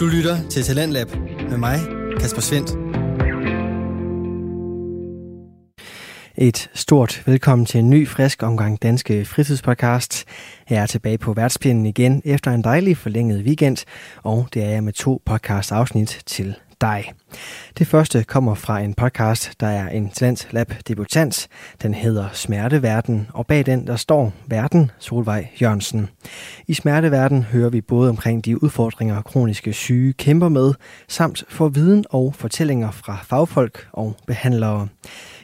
Du lytter til Talentlab med mig, Kasper Svendt. Et stort velkommen til en ny, frisk omgang Danske Fritidspodcast. Jeg er tilbage på værtspinden igen efter en dejlig forlænget weekend, og det er jeg med to podcast afsnit til dig. Det første kommer fra en podcast, der er en Talent Lab debutant. Den hedder Smerteverden, og bag den der står Verden Solvej Jørgensen. I Smerteverden hører vi både omkring de udfordringer, kroniske syge kæmper med, samt får viden og fortællinger fra fagfolk og behandlere.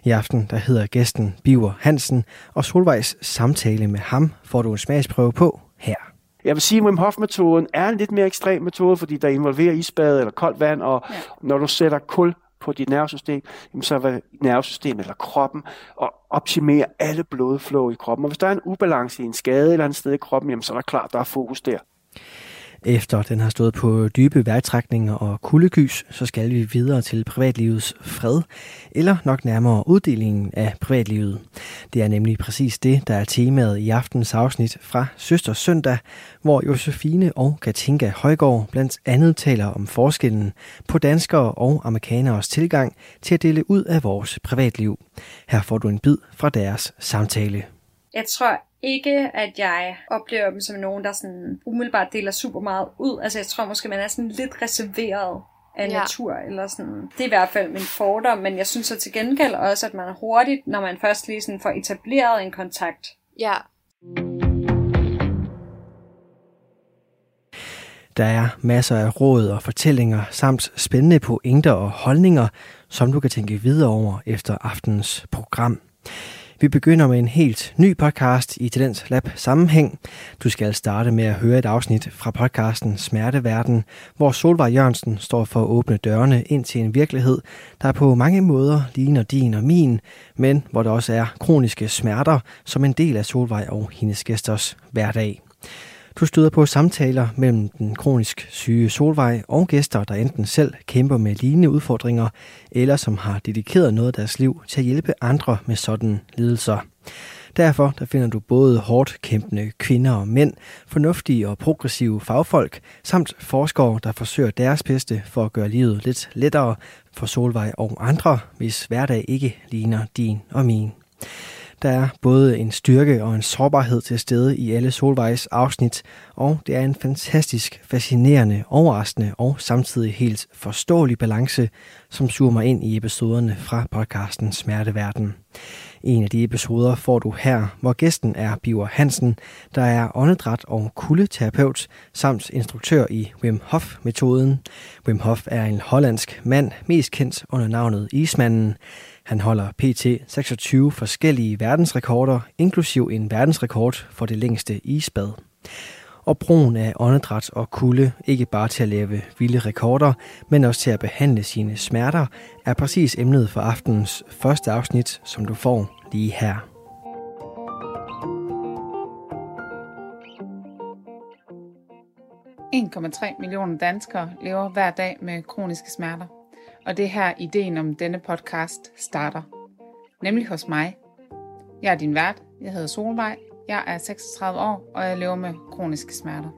I aften der hedder gæsten Biver Hansen, og Solvejs samtale med ham får du en smagsprøve på her. Jeg vil sige, at Wim Hof-metoden er en lidt mere ekstrem metode, fordi der involverer isbad eller koldt vand, og ja. når du sætter kul på dit nervesystem, så vil nervesystemet eller kroppen og optimere alle blodflow i kroppen. Og hvis der er en ubalance i en skade eller andet sted i kroppen, jamen, så er der klart, der er fokus der. Efter den har stået på dybe værktrækninger og kuldegys, så skal vi videre til privatlivets fred, eller nok nærmere uddelingen af privatlivet. Det er nemlig præcis det, der er temaet i aftens afsnit fra Søster Søndag, hvor Josefine og Katinka Højgaard blandt andet taler om forskellen på danskere og amerikaneres tilgang til at dele ud af vores privatliv. Her får du en bid fra deres samtale. Jeg tror ikke, at jeg oplever dem som nogen, der sådan umiddelbart deler super meget ud. Altså jeg tror måske, man er sådan lidt reserveret af ja. natur, eller sådan. Det er i hvert fald min fordom, men jeg synes så til gengæld også, at man er hurtigt, når man først lige sådan får etableret en kontakt. Ja. Der er masser af råd og fortællinger, samt spændende pointer og holdninger, som du kan tænke videre over efter aftens program. Vi begynder med en helt ny podcast i Talents Lab sammenhæng. Du skal starte med at høre et afsnit fra podcasten Smerteverden, hvor Solvej Jørgensen står for at åbne dørene ind til en virkelighed, der på mange måder ligner din og min, men hvor der også er kroniske smerter som en del af Solvej og hendes gæsters hverdag. Du støder på samtaler mellem den kronisk syge Solvej og gæster, der enten selv kæmper med lignende udfordringer, eller som har dedikeret noget af deres liv til at hjælpe andre med sådan lidelser. Derfor der finder du både hårdt kæmpende kvinder og mænd, fornuftige og progressive fagfolk, samt forskere, der forsøger deres bedste for at gøre livet lidt lettere for Solvej og andre, hvis hverdag ikke ligner din og min. Der er både en styrke og en sårbarhed til stede i alle Solvejs afsnit, og det er en fantastisk, fascinerende, overraskende og samtidig helt forståelig balance, som zoomer ind i episoderne fra podcasten Smerteverden. En af de episoder får du her, hvor gæsten er Biver Hansen, der er åndedræt og kuldeterapeut samt instruktør i Wim Hof-metoden. Wim Hof er en hollandsk mand, mest kendt under navnet Ismanden. Han holder pt. 26 forskellige verdensrekorder, inklusiv en verdensrekord for det længste isbad. Og brugen af åndedræt og kulde, ikke bare til at lave vilde rekorder, men også til at behandle sine smerter, er præcis emnet for aftenens første afsnit, som du får lige her. 1,3 millioner danskere lever hver dag med kroniske smerter og det er her ideen om denne podcast starter. Nemlig hos mig. Jeg er din vært, jeg hedder Solvej, jeg er 36 år, og jeg lever med kroniske smerter.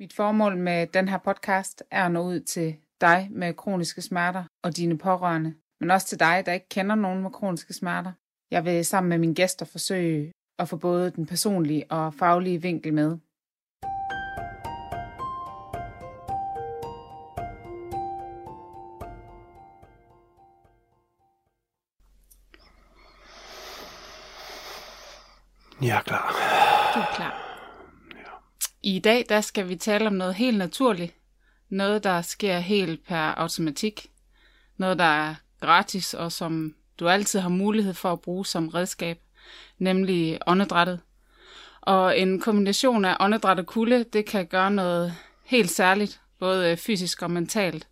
Mit formål med den her podcast er at nå ud til dig med kroniske smerter og dine pårørende, men også til dig, der ikke kender nogen med kroniske smerter. Jeg vil sammen med mine gæster forsøge at få både den personlige og faglige vinkel med. Jeg er klar. Du er klar. Ja. I dag der skal vi tale om noget helt naturligt. Noget, der sker helt per automatik. Noget, der er gratis og som du altid har mulighed for at bruge som redskab. Nemlig åndedrættet. Og en kombination af åndedræt og kulde, det kan gøre noget helt særligt, både fysisk og mentalt.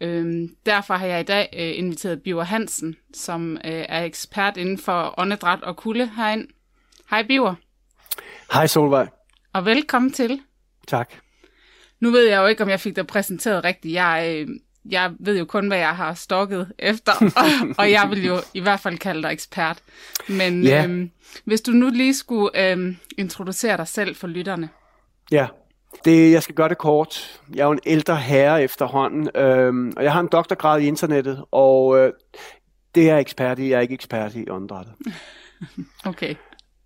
Øhm, derfor har jeg i dag øh, inviteret Biver Hansen, som øh, er ekspert inden for åndedræt og kulde herind. Hej Biver. Hej Solvej. Og velkommen til. Tak. Nu ved jeg jo ikke, om jeg fik dig præsenteret rigtigt. Jeg, øh, jeg ved jo kun, hvad jeg har stokket efter, og, og jeg vil jo i hvert fald kalde dig ekspert. Men ja. øhm, hvis du nu lige skulle øhm, introducere dig selv for lytterne. Ja, det, jeg skal gøre det kort. Jeg er jo en ældre herre efterhånden, øhm, og jeg har en doktorgrad i internettet, og øh, det er jeg ekspert i. Jeg er ikke ekspert i åndedrættet. Okay.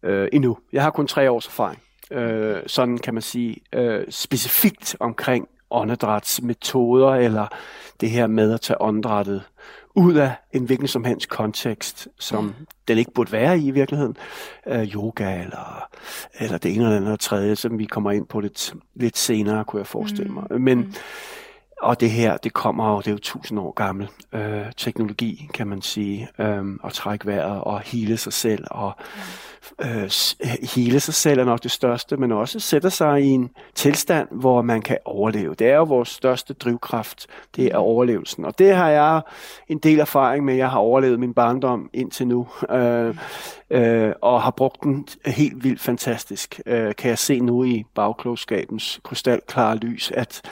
Øh, endnu. Jeg har kun tre års erfaring. Øh, sådan kan man sige øh, specifikt omkring åndedrætsmetoder, eller det her med at tage åndedrættet ud af en hvilken som helst kontekst, som mm. den ikke burde være i i virkeligheden. Øh, yoga eller, eller det ene eller andet tredje, som vi kommer ind på lidt, lidt senere, kunne jeg forestille mig. Mm. Men, mm. Og det her, det kommer jo, det er jo tusind år gammel øh, teknologi, kan man sige, øh, at trække vejret og hele sig selv og øh, hele sig selv er nok det største, men også sætter sig i en tilstand, hvor man kan overleve. Det er jo vores største drivkraft, det er overlevelsen. Og det har jeg en del erfaring med. Jeg har overlevet min barndom indtil nu, øh, øh, og har brugt den helt vildt fantastisk. Øh, kan jeg se nu i bagklogskabens krystalklare lys, at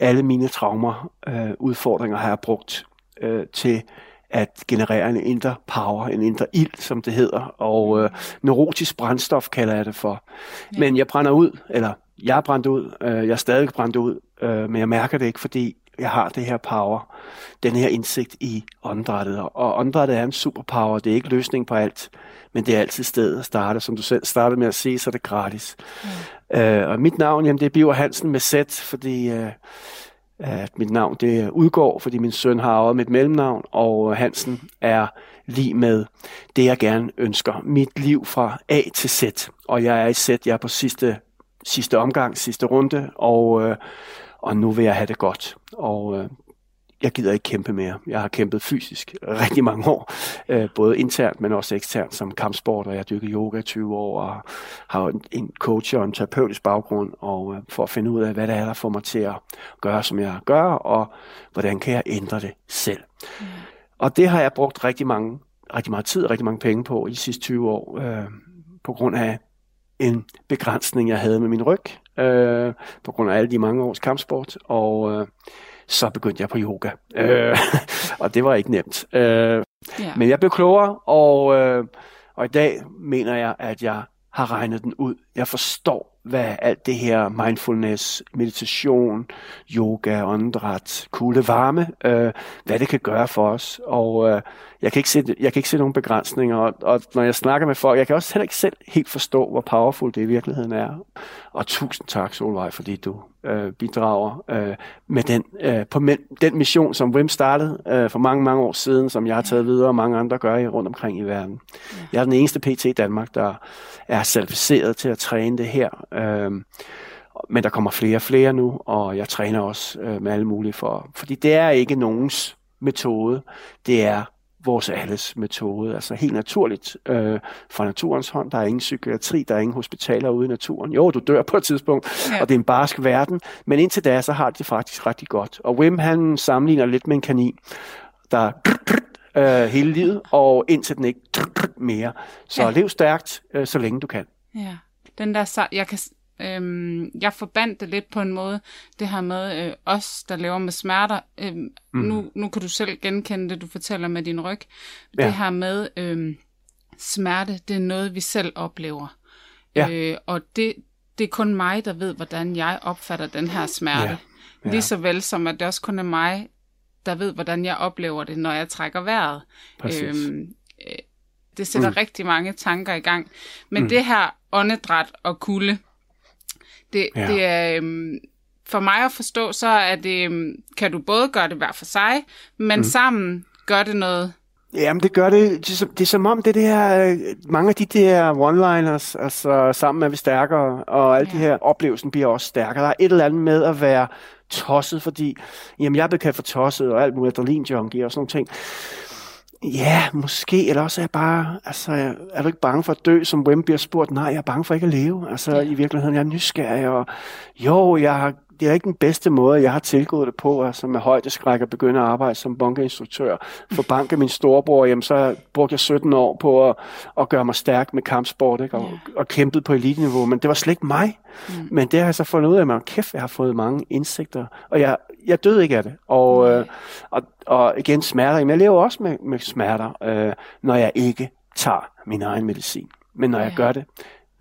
alle mine traumer, øh, udfordringer har jeg brugt øh, til at generere en indre power, en indre ild, som det hedder, og øh, neurotisk brændstof kalder jeg det for. Ja. Men jeg brænder ud, eller jeg er brændt ud, øh, jeg er stadig brændt ud, øh, men jeg mærker det ikke, fordi jeg har det her power, den her indsigt i åndedrættet. Og åndedrættet er en superpower, det er ikke løsning på alt, men det er altid stedet at starte. Som du selv startede med at sige, så er det gratis. Ja. Øh, og mit navn, jamen det er Biver Hansen med Z, fordi... Øh, at mit navn det udgår, fordi min søn har arvet mit mellemnavn, og Hansen er lige med det, jeg gerne ønsker. Mit liv fra A til Z, og jeg er i Z, jeg er på sidste, sidste omgang, sidste runde, og, øh, og nu vil jeg have det godt. Og øh, jeg gider ikke kæmpe mere. Jeg har kæmpet fysisk rigtig mange år, øh, både internt, men også eksternt som kampsport, og jeg har yoga i 20 år, og har en coach og en terapeutisk baggrund, og øh, for at finde ud af, hvad det er, der får mig til at gøre, som jeg gør, og hvordan kan jeg ændre det selv. Mm. Og det har jeg brugt rigtig mange, rigtig meget tid og rigtig mange penge på i de sidste 20 år, øh, på grund af en begrænsning, jeg havde med min ryg, øh, på grund af alle de mange års kampsport, og øh, så begyndte jeg på yoga. Øh, og det var ikke nemt. Øh, ja. Men jeg blev klogere, og, øh, og i dag mener jeg, at jeg har regnet den ud. Jeg forstår, hvad alt det her mindfulness, meditation, yoga, åndedræt, kulde, varme, øh, hvad det kan gøre for os. Og øh, jeg, kan ikke se, jeg kan ikke se nogen begrænsninger. Og, og når jeg snakker med folk, jeg kan også heller ikke selv helt forstå, hvor powerful det i virkeligheden er. Og tusind tak, Solvej, fordi du øh, bidrager øh, med den, øh, på men, den mission, som Wim startede øh, for mange, mange år siden, som jeg har taget videre, og mange andre gør i, rundt omkring i verden. Jeg er den eneste PT i Danmark, der er certificeret til at træne det her. Øh, men der kommer flere og flere nu, og jeg træner også øh, med alle mulige for, fordi det er ikke nogens metode, det er vores alles metode. Altså helt naturligt øh, fra naturens hånd. Der er ingen psykiatri, der er ingen hospitaler ude i naturen. Jo, du dør på et tidspunkt, ja. og det er en barsk verden. Men indtil da, så har det faktisk rigtig godt. Og Wim, han sammenligner lidt med en kanin, der øh, hele livet, og indtil den ikke mere. Så ja. lev stærkt, øh, så længe du kan. Ja, den der, jeg kan, Øhm, jeg forbandt det lidt på en måde, det her med øh, os, der lever med smerter. Øhm, mm. nu, nu kan du selv genkende det, du fortæller med din ryg. Ja. Det her med øh, smerte, det er noget, vi selv oplever. Ja. Øh, og det, det er kun mig, der ved, hvordan jeg opfatter den her smerte. Ja. Ja. Lige så vel som, at det også kun er mig, der ved, hvordan jeg oplever det, når jeg trækker vejret. Øhm, øh, det sætter mm. rigtig mange tanker i gang. Men mm. det her åndedræt og kulde, det, ja. det er... Øhm, for mig at forstå, så er det, øhm, kan du både gøre det hver for sig, men mm. sammen gør det noget Jamen, det gør det. Det er, det er som om, det, her, øh, mange af de der one-liners, altså sammen er vi stærkere, og alle ja. de her oplevelsen bliver også stærkere. Der er et eller andet med at være tosset, fordi jamen, jeg er blevet for tosset, og alt muligt adrenalin-junkie og sådan nogle ting. Ja, måske, eller også er jeg bare, altså, er du ikke bange for at dø, som Wim bliver spurgt? Nej, jeg er bange for ikke at leve. Altså, ja. i virkeligheden, jeg er nysgerrig, og jo, jeg har det er ikke den bedste måde, jeg har tilgået det på, altså med højdeskræk at begynde at arbejde som bunkerinstruktør. For banke min storebror, jamen, så brugte jeg 17 år på at, at gøre mig stærk med kampsport, ikke? Og, og kæmpet på eliteniveau, men det var slet ikke mig. Mm. Men det har jeg så fundet ud af, at kæft, jeg har fået mange indsigter, og jeg, jeg døde ikke af det. Og, øh, og, og igen smerter, men jeg lever også med, med smerter, øh, når jeg ikke tager min egen medicin. Men når ja. jeg gør det,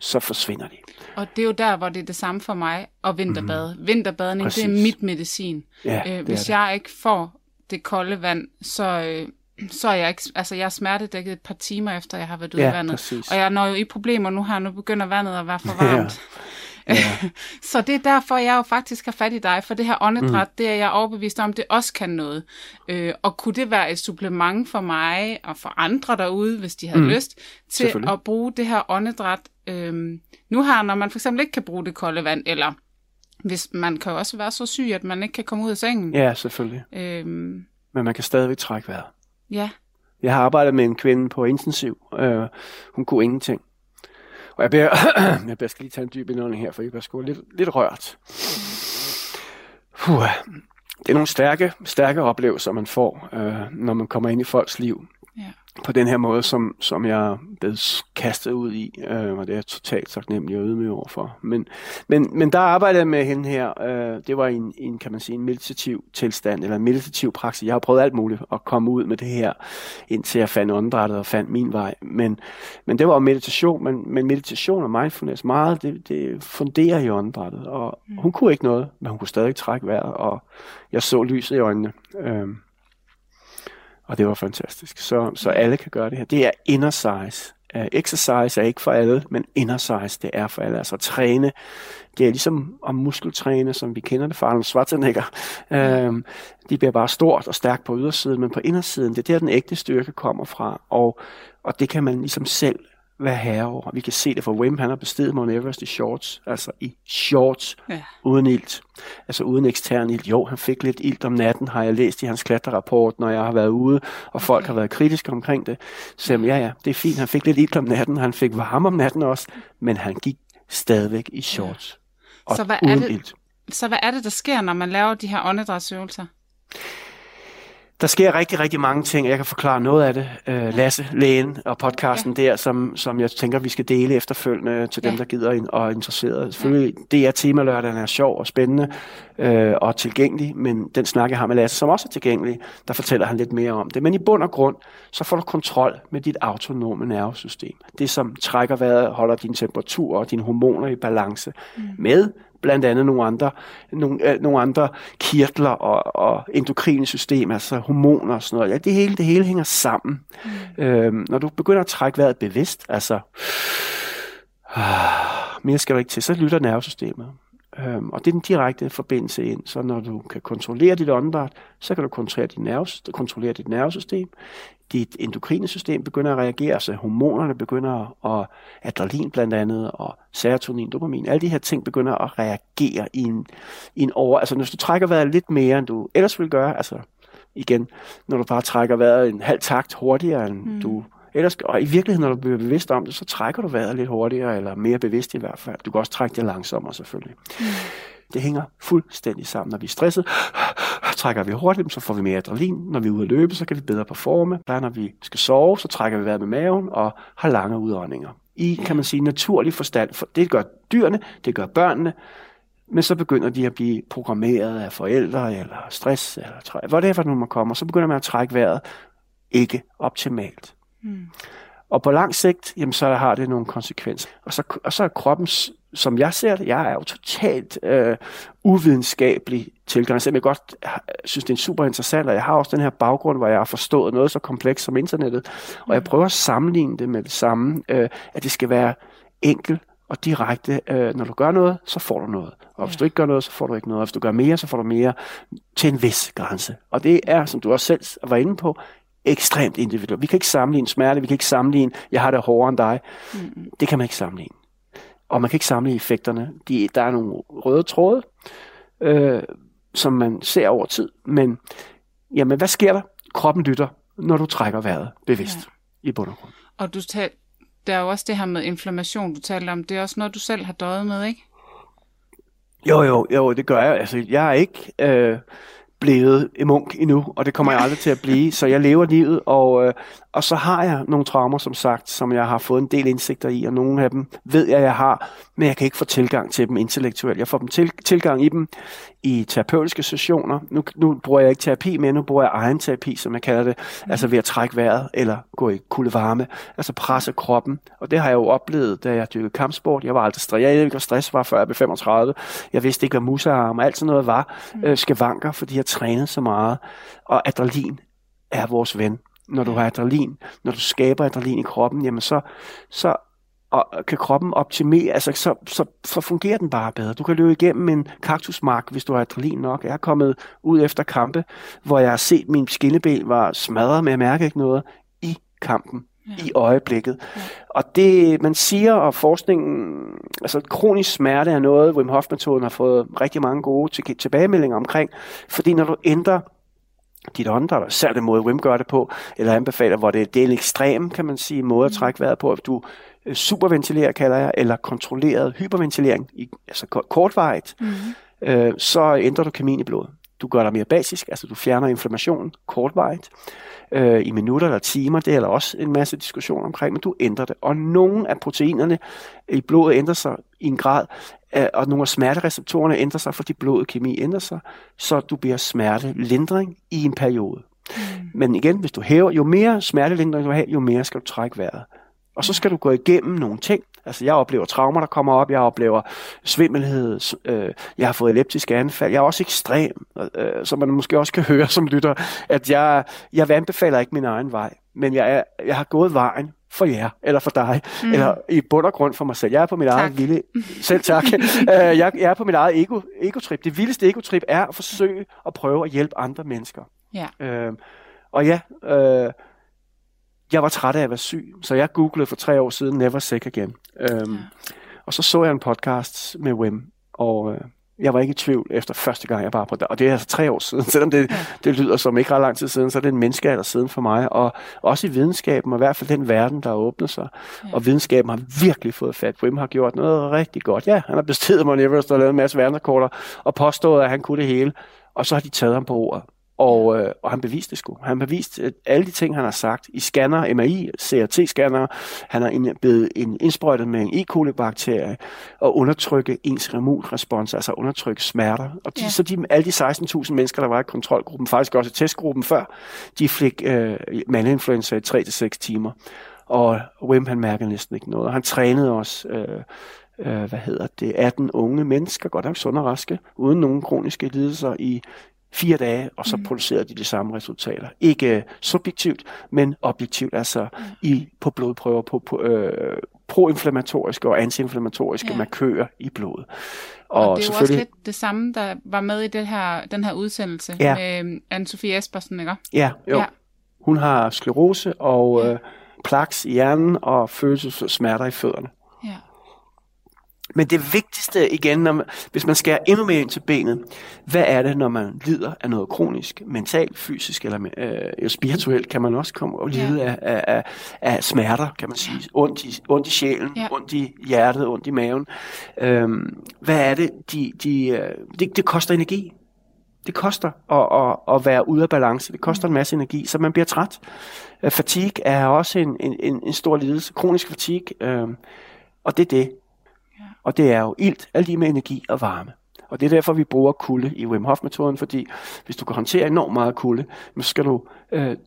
så forsvinder de. Og det er jo der, hvor det er det samme for mig og vinterbade. Mm. Vinterbadning, Præcis. det er mit medicin. Ja, øh, hvis jeg ikke får det kolde vand, så, øh, så er jeg ikke, altså jeg er smertedækket et par timer efter, jeg har været ude ja, i vandet. Præcis. Og jeg når jo i problemer nu her, nu begynder vandet at være for varmt. Ja. Ja. så det er derfor, jeg jo faktisk har fat i dig, for det her åndedræt, mm. det er jeg overbevist om, det også kan noget. Øh, og kunne det være et supplement for mig og for andre derude, hvis de havde mm. lyst, til at bruge det her åndedræt øh, nu her, når man for eksempel ikke kan bruge det kolde vand, eller hvis man kan også være så syg, at man ikke kan komme ud af sengen. Ja, selvfølgelig. Øh, Men man kan stadigvæk trække vejret. Ja. Jeg har arbejdet med en kvinde på intensiv. Øh, hun kunne ingenting. Og jeg beder, jeg beder skal lige tage en dyb indånding her, for jeg bliver sgu lidt, lidt rørt. Puh. Det er nogle stærke, stærke oplevelser, man får, øh, når man kommer ind i folks liv Ja på den her måde, som, som jeg blevet kastet ud i, øh, og det er jeg totalt taknemmelig og ydmyg overfor. Men, men, men der arbejdede jeg med hende her, øh, det var en, en, kan man sige, en meditativ tilstand, eller en meditativ praksis. Jeg har prøvet alt muligt at komme ud med det her, indtil jeg fandt åndedrættet og fandt min vej. Men, men det var meditation, men, men meditation og mindfulness, meget, det, det funderer i åndedrættet, og mm. hun kunne ikke noget, men hun kunne stadig trække vejret, og jeg så lyset i øjnene. Øh, og det var fantastisk. Så, så alle kan gøre det her. Det er inner size. Uh, exercise er ikke for alle, men inner size, det er for alle. Altså træne, det er ligesom at muskeltræne, som vi kender det fra Arnold Schwarzenegger. Uh, de bliver bare stort og stærkt på ydersiden, men på indersiden, det er der, den ægte styrke kommer fra. Og, og det kan man ligesom selv være herre over. Vi kan se det, for Wim han har bestedet Mount Everest i shorts, altså i shorts, ja. uden ilt, altså uden ekstern ilt. Jo, han fik lidt ilt om natten, har jeg læst i hans klatrerapport, når jeg har været ude, og okay. folk har været kritiske omkring det. Så ja, ja, det er fint, han fik lidt ilt om natten, han fik varme om natten også, men han gik stadigvæk i shorts. Ja. Og så hvad, uden er det, ilt. så hvad er det, der sker, når man laver de her åndedrætsøvelser? Der sker rigtig, rigtig mange ting, jeg kan forklare noget af det. Uh, Lasse, lægen og podcasten ja. der, som, som jeg tænker, vi skal dele efterfølgende til ja. dem, der gider og er interesseret. Selvfølgelig, ja. det er temalørdagen er sjov og spændende uh, og tilgængelig, men den snak, jeg har med Lasse, som også er tilgængelig, der fortæller han lidt mere om det. Men i bund og grund, så får du kontrol med dit autonome nervesystem. Det, som trækker vejret, holder din temperatur og dine hormoner i balance mm. med blandt andet nogle andre, nogle, øh, nogle andre kirtler og, og endokrine system, altså hormoner og sådan noget. Ja, det hele, det hele hænger sammen. Mm. Øhm, når du begynder at trække vejret bevidst, altså øh, mere skal du ikke til, så lytter nervesystemet. Øhm, og det er den direkte forbindelse ind. Så når du kan kontrollere dit åndedræt, så kan du kontrollere dit, nervesystem, kontrollere dit nervesystem. Dit endokrine system begynder at reagere, så hormonerne begynder at, adrenalin blandt andet, og serotonin, dopamin, alle de her ting begynder at reagere i en, i en over... Altså hvis du trækker vejret lidt mere, end du ellers vil gøre, altså igen, når du bare trækker vejret en halv takt hurtigere, end mm. du Ellers, og i virkeligheden, når du bliver bevidst om det, så trækker du vejret lidt hurtigere, eller mere bevidst i hvert fald. Du kan også trække det langsommere selvfølgelig. Mm. Det hænger fuldstændig sammen. Når vi er stresset, trækker vi hurtigt, så får vi mere adrenalin. Når vi er ude at løbe, så kan vi bedre performe. Bare når vi skal sove, så trækker vi vejret med maven og har lange udåndinger. I, kan man sige, naturlig forstand. For det gør dyrene, det gør børnene, men så begynder de at blive programmeret af forældre, eller stress, eller whatever nu man kommer. Så begynder man at trække vejret ikke optimalt. Mm. Og på lang sigt, jamen, så har det nogle konsekvenser. Og så, og så er kroppen, som jeg ser det, jeg er jo totalt øh, uvidenskabelig tilgang. Så jeg godt synes, det er super interessant, og jeg har også den her baggrund, hvor jeg har forstået noget så komplekst som internettet. Og jeg mm. prøver at sammenligne det med det samme, øh, at det skal være enkelt og direkte. Øh, når du gør noget, så får du noget. Og hvis ja. du ikke gør noget, så får du ikke noget. Og hvis du gør mere, så får du mere til en vis grænse. Og det er, som du også selv var inde på, ekstremt individuelt. Vi kan ikke sammenligne smerte, vi kan ikke sammenligne, jeg har det hårdere end dig. Mm. Det kan man ikke sammenligne. Og man kan ikke sammenligne effekterne. De, der er nogle røde tråde, øh, som man ser over tid. Men jamen, hvad sker der? Kroppen lytter, når du trækker vejret bevidst ja. i bund og grund. Og du tal, der er jo også det her med inflammation, du taler om. Det er også noget, du selv har døjet med, ikke? Jo, jo, jo, det gør jeg. Altså, jeg er ikke... Øh, blevet munk endnu, og det kommer jeg aldrig til at blive. Så jeg lever livet, og, øh, og så har jeg nogle traumer, som sagt, som jeg har fået en del indsigter i, og nogle af dem ved jeg, jeg har, men jeg kan ikke få tilgang til dem intellektuelt. Jeg får dem til, tilgang i dem i terapeutiske sessioner. Nu, nu bruger jeg ikke terapi mere, nu bruger jeg egen terapi, som jeg kalder det, mm. altså ved at trække vejret eller gå i kulde varme, altså presse kroppen. Og det har jeg jo oplevet, da jeg dyrkede kampsport. Jeg var aldrig stress. Jeg ikke, hvad stress var, før jeg blev 35. Jeg vidste ikke, hvad musearm og alt sådan noget var. Mm. Øh, skavanker, fordi jeg trænede så meget. Og adrenalin er vores ven når du har adrenalin, når du skaber adrenalin i kroppen, jamen så, så og kan kroppen optimere, altså så, så, så fungerer den bare bedre. Du kan løbe igennem en kaktusmark, hvis du har adrenalin nok. Jeg er kommet ud efter kampe, hvor jeg har set, at min skinneben var smadret, men jeg mærker ikke noget i kampen ja. i øjeblikket. Ja. Og det, man siger, og forskningen, altså kronisk smerte er noget, Wim Hof-metoden har fået rigtig mange gode tilbagemeldinger omkring, fordi når du ændrer dit åndedræt, særligt måde Wim gør det på, eller anbefaler, hvor det, det er en ekstrem, kan man sige, måde at mm. trække vejret på, at du øh, superventilerer, kalder jeg, eller kontrolleret hyperventilering, i, altså kortvarigt, mm. øh, så ændrer du kemien i blodet. Du gør dig mere basisk, altså du fjerner inflammationen kortvarigt øh, i minutter eller timer. Det er der også en masse diskussion omkring, men du ændrer det. Og nogle af proteinerne i blodet ændrer sig i en grad, og nogle af smertereceptorerne ændrer sig, fordi blodet kemi ændrer sig, så du bliver smertelindring i en periode. Mm. Men igen, hvis du hæver, jo mere smertelindring du har, jo mere skal du trække vejret. Og så skal du gå igennem nogle ting. Altså, jeg oplever traumer, der kommer op. Jeg oplever svimmelhed. Øh, jeg har fået elliptiske anfald. Jeg er også ekstrem, øh, som man måske også kan høre som lytter, at jeg, jeg anbefaler ikke min egen vej. Men jeg, er, jeg har gået vejen for jer, eller for dig, mm. eller i bund og grund for mig selv. Jeg er på mit tak. eget vilde... Selv tak. uh, jeg, jeg er på mit eget ego, egotrip. Det vildeste egotrip er at forsøge at prøve at hjælpe andre mennesker. Ja. Uh, og ja, uh, jeg var træt af at være syg, så jeg googlede for tre år siden Never Sick Again. Øhm, ja. Og så så jeg en podcast med Wim, og øh, jeg var ikke i tvivl efter første gang, jeg var på det. Og det er altså tre år siden, selvom det, det lyder som ikke ret lang tid siden, så er det en menneskealder siden for mig. Og også i videnskaben, og i hvert fald den verden, der åbner sig. Ja. Og videnskaben har virkelig fået fat. Wim har gjort noget rigtig godt. Ja, han har bestedet Mount Everest og lavet en masse verdensrekorder, og påstået, at han kunne det hele. Og så har de taget ham på ordet. Og, øh, og han beviste det sgu. Han beviste at alle de ting, han har sagt i scanner, MRI, CRT-scanner. Han har blevet en, indsprøjtet med en E. coli-bakterie og undertrykke ens immunrespons, altså undertrykke smerter. Og de, ja. så de, alle de 16.000 mennesker, der var i kontrolgruppen, faktisk også i testgruppen før, de fik øh, mandinfluenza i 3-6 timer. Og Wim, han mærkede næsten ikke noget. Og han trænede også... Øh, øh, hvad hedder det, 18 unge mennesker, godt nok sunde og raske, uden nogen kroniske lidelser i fire dage, og så mm. producerede de de samme resultater. Ikke uh, subjektivt, men objektivt, altså mm. i, på blodprøver, på, på øh, proinflammatoriske og antiinflammatoriske ja. markører i blodet. Og, og det er jo også lidt det samme, der var med i det her, den her udsendelse ja. med Anne-Sophie Espersen, ikke? Ja, jo. Ja. Hun har sklerose og ja. øh, plaks i hjernen og følelsessmerter i fødderne. Men det vigtigste igen, når man, hvis man skærer endnu mere ind til benet, hvad er det, når man lider af noget kronisk, mentalt, fysisk eller, øh, spirituelt, kan man også komme og lide ja. af, af, af smerter, kan man sige. Ondt i, ondt i sjælen, ja. ondt i hjertet, ondt i maven. Øhm, hvad er det, de, de, øh, det, det koster energi. Det koster at, at, at være ude af balance. Det koster en masse energi, så man bliver træt. Øh, fatigue er også en, en, en, en stor lidelse. Kronisk fatigue. Øh, og det er det. Og det er jo ilt, alt lige med energi og varme. Og det er derfor, vi bruger kulde i Wim Hof-metoden, fordi hvis du kan håndtere enormt meget kulde, så skal du, øh,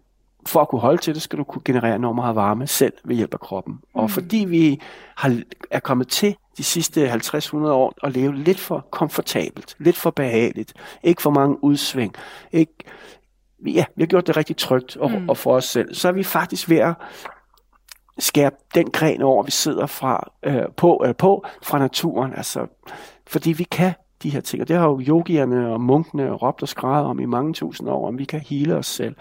for at kunne holde til det, skal du kunne generere enormt meget varme selv ved hjælp af kroppen. Mm. Og fordi vi har, er kommet til de sidste 50-100 år at leve lidt for komfortabelt, lidt for behageligt, ikke for mange udsving, ikke, ja, vi har gjort det rigtig trygt og, mm. og for os selv, så er vi faktisk ved at skære den gren over, vi sidder fra, øh, på, øh, på fra naturen. Altså, fordi vi kan de her ting. Og det har jo yogierne og munkene råbt og skrevet om i mange tusind år, om vi kan hele os selv.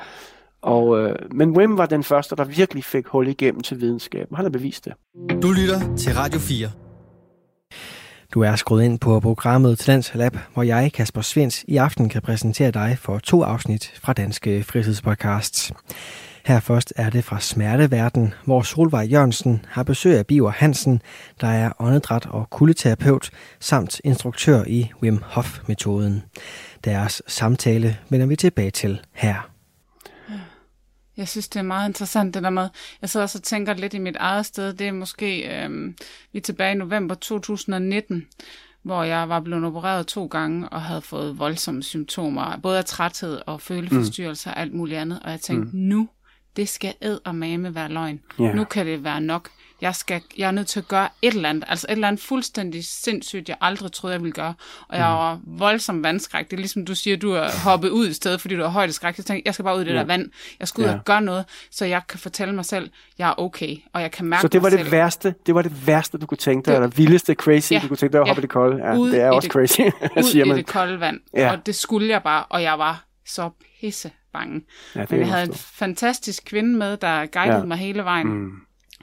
Og, øh, men Wim var den første, der virkelig fik hul igennem til videnskaben. Han har bevist det. Du lytter til Radio 4. Du er skruet ind på programmet Talents Lab, hvor jeg, Kasper Svens, i aften kan præsentere dig for to afsnit fra Danske Fritidspodcasts. Her først er det fra Smerteverden, hvor Solvej Jørgensen har besøg af Biver Hansen, der er åndedræt- og kuldeterapeut, samt instruktør i Wim Hof-metoden. Deres samtale vender vi tilbage til her. Jeg synes, det er meget interessant, det der med, jeg sidder også og tænker lidt i mit eget sted, det er måske, øhm, vi er tilbage i november 2019, hvor jeg var blevet opereret to gange og havde fået voldsomme symptomer, både af træthed og føleforstyrrelser og alt muligt andet, og jeg tænkte, mm. nu, det skal ed og mame være løgn. Yeah. Nu kan det være nok jeg, skal, jeg er nødt til at gøre et eller andet, altså et eller andet fuldstændig sindssygt, jeg aldrig troede, jeg ville gøre. Og jeg mm. var voldsomt vandskræk. Det er ligesom du siger, du er hoppet ud i stedet, fordi du har højdeskræk. Jeg tænkte, jeg skal bare ud i det ja. der vand. Jeg skal ud ja. og gøre noget, så jeg kan fortælle mig selv, jeg er okay, og jeg kan mærke Så det var det selv. værste, det var det værste, du kunne tænke dig, det, eller vildeste crazy, ja, du kunne tænke dig at hoppe i det kolde. Ja, det er også det, crazy, siger man. i det kolde vand. Ja. Og det skulle jeg bare, og jeg var så pisse bange. Ja, Men jeg havde en fantastisk kvinde med, der guidede ja. mig hele vejen. Mm.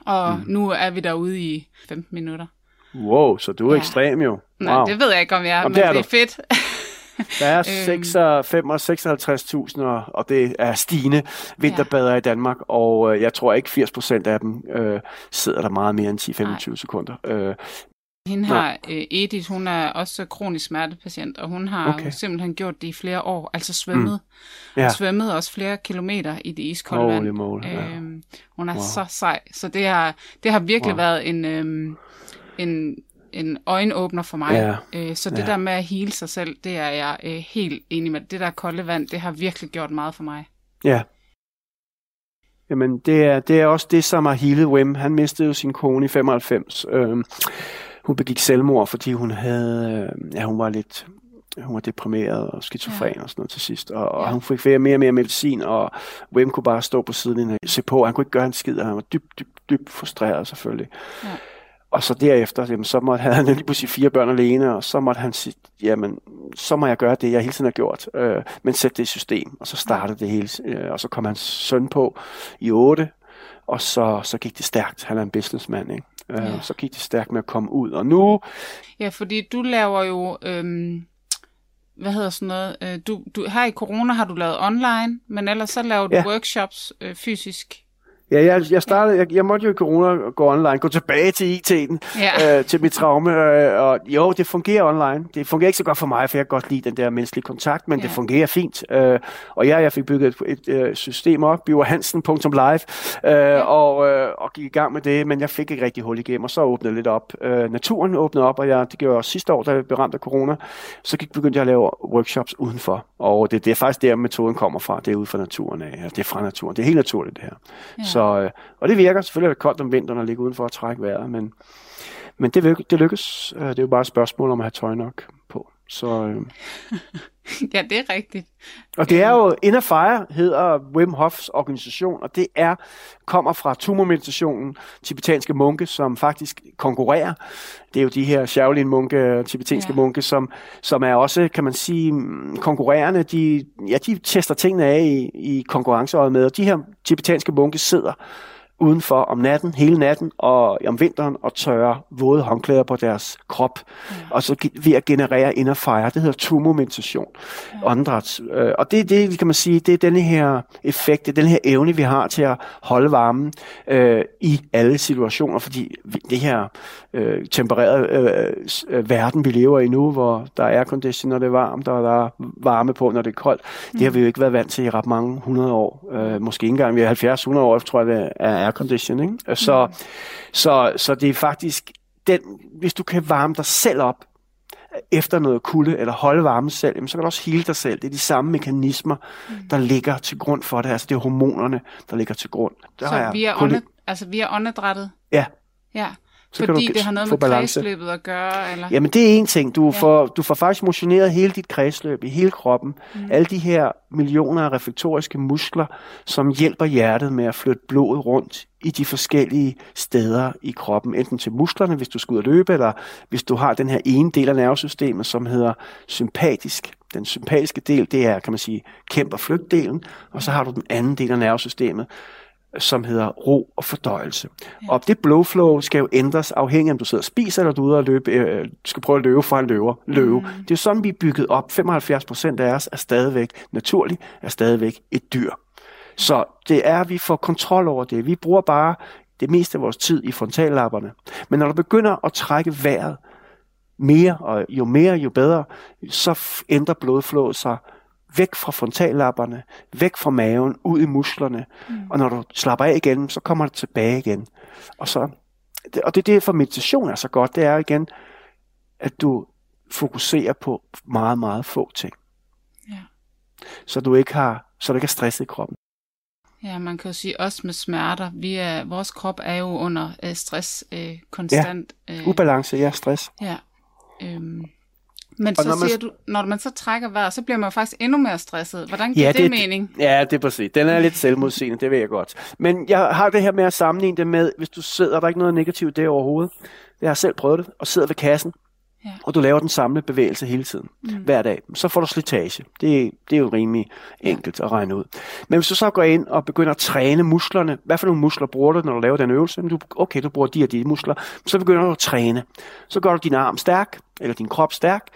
Og mm. nu er vi derude i 15 minutter. Wow, så du er ja. ekstrem jo. Wow. Nej, det ved jeg ikke, om jeg er, Jamen, men det er, det er fedt. Der er 56.000, og, og det er stigende vinterbader ja. i Danmark, og øh, jeg tror ikke 80% af dem øh, sidder der meget mere end 10-25 sekunder. Øh, hende har, øh, Edith, hun er også kronisk smertepatient, og hun har okay. simpelthen gjort det i flere år, altså svømmet. Mm. Ja. Svømmet også flere kilometer i det iskolde vand. Mål, ja. øhm, hun er wow. så sej, så det har, det har virkelig wow. været en, øhm, en, en øjenåbner for mig. Ja. Øh, så det ja. der med at hele sig selv, det er jeg øh, helt enig med. Det der kolde vand, det har virkelig gjort meget for mig. Ja. Jamen, det er, det er også det, som har healet Wim. Han mistede jo sin kone i 95. Øhm, hun begik selvmord, fordi hun havde, øh, ja, hun var lidt, hun var deprimeret og skizofren ja. og sådan noget til sidst. Og, og ja. hun fik mere og mere, medicin, og Wim kunne bare stå på siden og se på. Han kunne ikke gøre en skid, og han var dybt, dybt, dybt frustreret selvfølgelig. Ja. Og så derefter, jamen, så måtte han lige pludselig fire børn alene, og så måtte han sige, jamen, så må jeg gøre det, jeg hele tiden har gjort, øh, men sætte det i system. Og så startede det hele, øh, og så kom hans søn på i 8, og så, så gik det stærkt. Han er en businessman, ikke? Øh, ja. Så gik det stærkt med at komme ud. Og nu... Ja, fordi du laver jo... Øhm, hvad hedder sådan noget? Øh, du, du, her i corona har du lavet online, men ellers så laver du ja. workshops øh, fysisk. Ja, jeg, jeg startede, jeg, jeg måtte jo i corona gå online, gå tilbage til IT'en, ja. øh, til mit traume, øh, og jo, det fungerer online. Det fungerer ikke så godt for mig, for jeg kan godt lide den der menneskelige kontakt, men ja. det fungerer fint. Øh, og ja, jeg fik bygget et, et, et system op, biverhansen.live, øh, ja. og, øh, og gik i gang med det, men jeg fik ikke rigtig hul igennem, og så åbnede lidt op. Øh, naturen åbnede op, og jeg, det gjorde jeg også sidste år, da jeg blev ramt af corona, så gik, begyndte jeg at lave workshops udenfor, og det, det er faktisk der, metoden kommer fra, det er ude fra naturen af, det er fra naturen, det er helt naturligt det her. Ja. Så så, øh, og det virker. Selvfølgelig er det koldt om vinteren at ligge udenfor og trække vejret, men, men det, det lykkes. Øh, det er jo bare et spørgsmål om at have tøj nok på. Så, øh. ja, det er rigtigt. Og det er jo, Inner Fire hedder Wim Hofs organisation, og det er kommer fra tumormeditationen, tibetanske munke, som faktisk konkurrerer. Det er jo de her Shaolin-munke, tibetanske ja. munke, som, som er også, kan man sige, konkurrerende. De, ja, de tester tingene af i, i konkurrenceøjet med, og de her tibetanske munke sidder udenfor om natten, hele natten, og om vinteren, og tørre våde håndklæder på deres krop. Ja. Og så ved at generere inner fire. Det hedder tumomeditation. Ja. Åndedræts, øh, og det er det, kan man sige, det er denne her effekt, det er den her evne, vi har til at holde varmen øh, i alle situationer, fordi det her øh, tempererede øh, øh, verden, vi lever i nu, hvor der er aircondition, når det er varmt, og der er varme på, når det er koldt, mm. det har vi jo ikke været vant til i ret mange hundrede år. Øh, måske ikke engang, vi er 70-100 år, tror jeg, det er aircondition. Ikke? Så, mm. så, så det er faktisk, den, hvis du kan varme dig selv op, efter noget kulde, eller holde varme selv, jamen, så kan du også hele dig selv. Det er de samme mekanismer, mm. der ligger til grund for det. Altså det er hormonerne, der ligger til grund. Der så vi er, åndet, altså, vi er åndedrættet? Ja. Ja. Så Fordi kan du det har noget med balance. kredsløbet at gøre? Eller? Jamen det er en ting. Du, ja. får, du får faktisk motioneret hele dit kredsløb i hele kroppen. Mm. Alle de her millioner af reflektoriske muskler, som hjælper hjertet med at flytte blodet rundt i de forskellige steder i kroppen. Enten til musklerne, hvis du skal ud og løbe, eller hvis du har den her ene del af nervesystemet, som hedder sympatisk. Den sympatiske del, det er, kan man sige, kæmp- og flygtdelen. Og så har du den anden del af nervesystemet, som hedder ro og fordøjelse. Ja. Og det blowflow skal jo ændres afhængig af, om du sidder og spiser, eller du er ude og løbe, øh, skal prøve at løbe fra en løver. Løve. Mm. Det er sådan, vi er bygget op. 75 procent af os er stadigvæk naturligt, er stadigvæk et dyr. Så det er, at vi får kontrol over det. Vi bruger bare det meste af vores tid i frontallapperne. Men når du begynder at trække vejret mere, og jo mere, jo bedre, så ændrer blodflået sig væk fra frontallapperne, væk fra maven, ud i musklerne. Mm. Og når du slapper af igen, så kommer det tilbage igen. Og, så, og det er det, for meditation er så godt, det er igen, at du fokuserer på meget, meget få ting. Ja. Så du ikke har, så du ikke er stresset i kroppen. Ja, man kan jo sige også med smerter. Vi er, vores krop er jo under øh, stress øh, konstant. Ja, øh, ubalance, ja, stress. Ja. Øhm. Men så man, siger du, når man så trækker vejret, så bliver man faktisk endnu mere stresset. Hvordan giver ja, det, det mening? Ja, det er præcis. Den er lidt selvmodsigende, det ved jeg godt. Men jeg har det her med at sammenligne det med, hvis du sidder, der er ikke noget negativt der overhovedet. Jeg har selv prøvet det, og sidder ved kassen, ja. og du laver den samme bevægelse hele tiden, mm. hver dag, så får du slitage. Det, det er jo rimelig enkelt ja. at regne ud. Men hvis du så går ind og begynder at træne musklerne, hvad for nogle muskler bruger du, når du laver den øvelse? Du, okay, du bruger de og de muskler, så begynder du at træne. Så gør du din arm stærk, eller din krop stærk,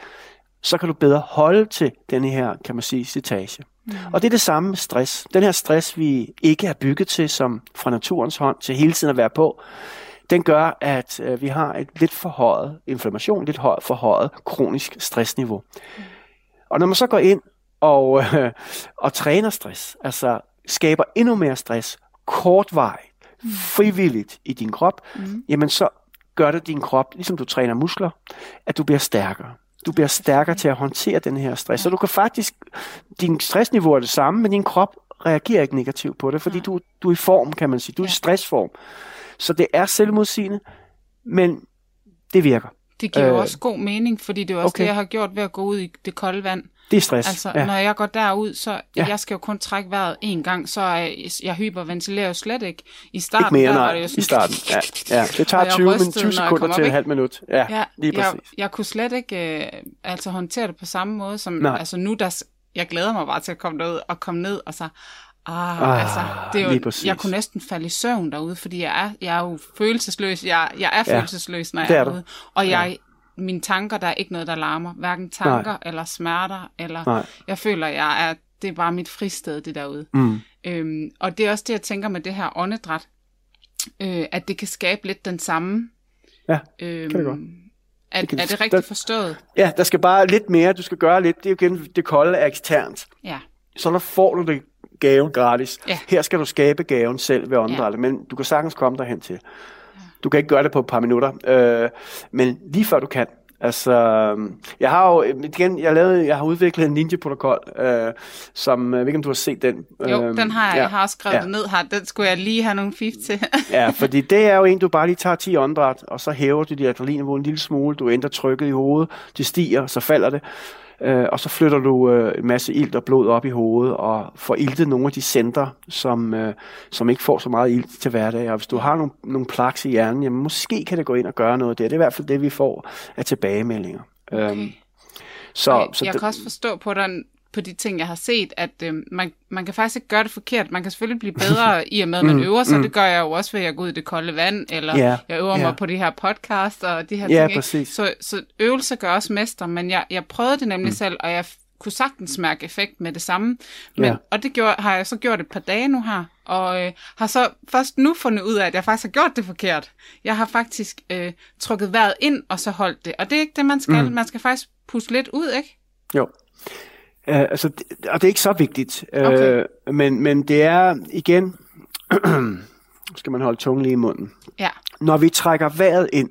så kan du bedre holde til den her, kan man sige, slitage. Mm. Og det er det samme med stress. Den her stress, vi ikke er bygget til, som fra naturens hånd, til hele tiden at være på, den gør, at øh, vi har et lidt forhøjet inflammation, lidt højt forhøjet kronisk stressniveau. Mm. Og når man så går ind og, øh, og træner stress, altså skaber endnu mere stress, kortvarigt, mm. frivilligt i din krop, mm. jamen så gør det din krop, ligesom du træner muskler, at du bliver stærkere. Du bliver stærkere til at håndtere den her stress. Så du kan faktisk, din stressniveau er det samme, men din krop reagerer ikke negativt på det, fordi du, du er i form, kan man sige. Du er i stressform. Så det er selvmodsigende, men det virker. Det giver jo øh, også god mening, fordi det er også okay. det, jeg har gjort ved at gå ud i det kolde vand. Det er stress. Altså, ja. når jeg går derud, så ja. jeg skal jo kun trække vejret en gang, så jeg, jeg hyperventilerer jo slet ikke. I starten, ikke mere, der var det jo sådan, i starten. Ja, ja. Det tager 20, rystede, 20 sekunder til et halvt minut. Ja, ja lige præcis. Jeg, jeg kunne slet ikke øh, altså, håndtere det på samme måde, som nej. altså, nu, der, jeg glæder mig bare til at komme derud og komme ned, og så, Ah, ah altså, det er jo, jeg kunne næsten falde i søvn derude, fordi jeg er, jeg er jo følelsesløs. Jeg, jeg er følelsesløs, når jeg er, er derude. Og jeg. Mine tanker, der er ikke noget, der larmer. Hverken tanker Nej. eller smerter. Eller, Nej. Jeg føler, jeg er, det er bare mit fristed, det derude. Mm. Øhm, og det er også det, jeg tænker med det her åndedræt. Øh, at det kan skabe lidt den samme. Ja, øhm, kan det godt. Er, det kan, er det rigtigt der, forstået? Ja, der skal bare lidt mere. Du skal gøre lidt. Det er jo igen, det kolde er eksternt. Ja. Så der får du det gaven gratis. Ja. Her skal du skabe gaven selv ved åndedrættet, ja. men du kan sagtens komme derhen til. Du kan ikke gøre det på et par minutter, øh, men lige før du kan. Altså, jeg har jo, igen, jeg, lavede, jeg har udviklet en ninja-protokol, øh, som, jeg ved ikke, om du har set den. Jo, øh, den har jeg, ja, jeg har også skrevet ja. ned her, den skulle jeg lige have nogle fif til. ja, fordi det er jo en, du bare lige tager 10 åndedræt, og så hæver du dit adrenalinniveau en lille smule, du ændrer trykket i hovedet, det stiger, så falder det øh, og så flytter du øh, en masse ilt og blod op i hovedet og får iltet nogle af de center, som, øh, som ikke får så meget ilt til hverdag. Og hvis du har nogle, nogle plaks i hjernen, jamen måske kan det gå ind og gøre noget der. Det er i hvert fald det, vi får af tilbagemeldinger. Okay. Øhm, så, okay. så jeg kan også forstå på dig, på de ting, jeg har set, at øh, man, man kan faktisk ikke gøre det forkert. Man kan selvfølgelig blive bedre i og med, at man mm, øver sig. Mm. Det gør jeg jo også ved at gå ud i det kolde vand, eller yeah, jeg øver yeah. mig på de her podcast og de her yeah, ting. Ikke? Så, så øvelse gør også mester, men jeg, jeg prøvede det nemlig mm. selv, og jeg kunne sagtens mærke effekt med det samme. Men, yeah. Og det gjorde, har jeg så gjort et par dage nu her, og øh, har så først nu fundet ud af, at jeg faktisk har gjort det forkert. Jeg har faktisk øh, trukket vejret ind, og så holdt det. Og det er ikke det, man skal. Mm. Man skal faktisk puste lidt ud, ikke? Jo. Uh, altså, og det er ikke så vigtigt, uh, okay. men, men det er igen, skal man holde tungen lige i munden. Ja. Når vi trækker vejret ind,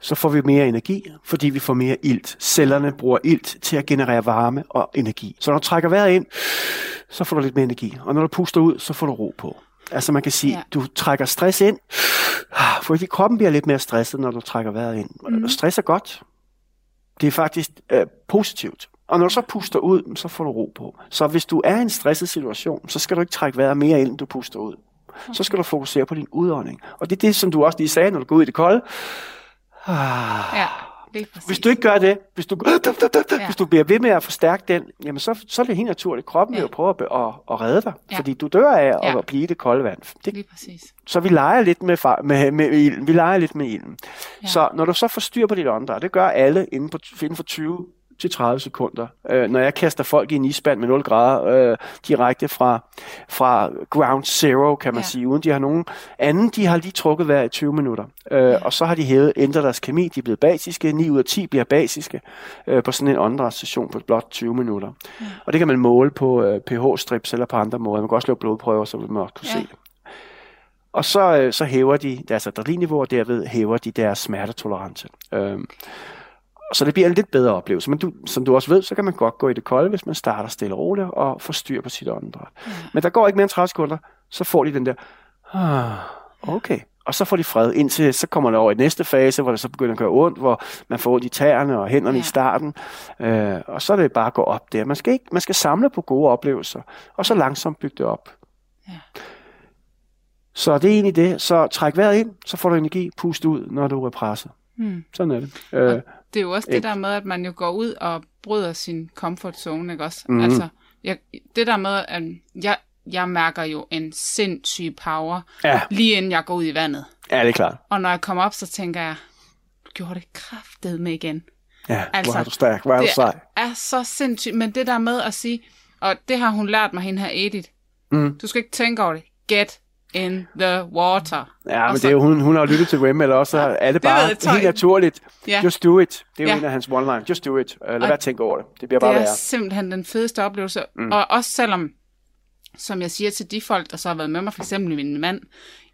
så får vi mere energi, fordi vi får mere ilt. Cellerne bruger ilt til at generere varme og energi. Så når du trækker vejret ind, så får du lidt mere energi. Og når du puster ud, så får du ro på. Altså man kan sige, ja. du trækker stress ind, fordi kroppen bliver lidt mere stresset, når du trækker vejret ind. Mm. Stress er godt. Det er faktisk øh, positivt. Og når du så puster ud, så får du ro på. Så hvis du er i en stresset situation, så skal du ikke trække vejret mere ind, end du puster ud. Så skal du fokusere på din udånding. Og det er det, som du også lige sagde, når du går ud i det kolde. Ja, hvis du ikke gør det, hvis du, ja. hvis du bliver ved med at forstærke den, jamen så, så er det helt naturligt. Kroppen ja. vil jo prøve at, at, at redde dig, ja. fordi du dør af ja. at blive i det kolde vand. Det, Lige præcis. Så vi leger lidt med, med, med, ilden. Vi leger lidt med ilden. Ja. Så når du så får styr på dit åndedræt, det gør alle inden, på, inden for 20 til 30 sekunder. Øh, når jeg kaster folk i en isband med 0 grader øh, direkte fra, fra ground zero, kan man ja. sige, uden de har nogen anden, de har lige trukket hver i 20 minutter. Øh, ja. Og så har de hævet, ændret deres kemi, de er blevet basiske, 9 ud af 10 bliver basiske øh, på sådan en åndedrætssession på blot 20 minutter. Ja. Og det kan man måle på øh, pH-strips eller på andre måder. Man kan også lave blodprøver, så vil man også kunne ja. se det. Og så, øh, så hæver de deres adrenalinniveau, og derved hæver de deres smertetolerance. Øh, så det bliver en lidt bedre oplevelse. Men du, som du også ved, så kan man godt gå i det kolde, hvis man starter stille og roligt og får styr på sit åndedræt. Ja. Men der går ikke mere end 30 sekunder, så får de den der, ah, okay. Og så får de fred, indtil så kommer der over i næste fase, hvor det så begynder at gøre ondt, hvor man får ondt i tæerne og hænderne ja. i starten. Øh, og så er det bare at gå op der. Man skal, ikke, man skal samle på gode oplevelser, og så langsomt bygge det op. Ja. Så det er egentlig det. Så træk vejret ind, så får du energi, pust ud, når du er presset. Mm. Sådan er det. Øh, det er jo også det der med, at man jo går ud og bryder sin comfort zone, ikke også? Mm. Altså, jeg, det der med, at jeg, jeg mærker jo en sindssyg power, ja. lige inden jeg går ud i vandet. Ja, det er klart. Og når jeg kommer op, så tænker jeg, du gjorde det kraftet med igen. Ja, altså, hvor er du stærk, hvor er du sej. Det er så sindssygt, men det der med at sige, og det har hun lært mig, hende her Edith, mm. du skal ikke tænke over det, get in the water. Ja, men så, det er jo, hun, hun har lyttet til Wim, eller også er det bare det helt naturligt. Yeah. Just do it. Det er jo yeah. en af hans one-line. Just do it. Uh, lad være at tænke over det. Det bliver bare Det er værre. simpelthen den fedeste oplevelse. Mm. Og også selvom, som jeg siger til de folk, der så har været med mig, for eksempel min mand,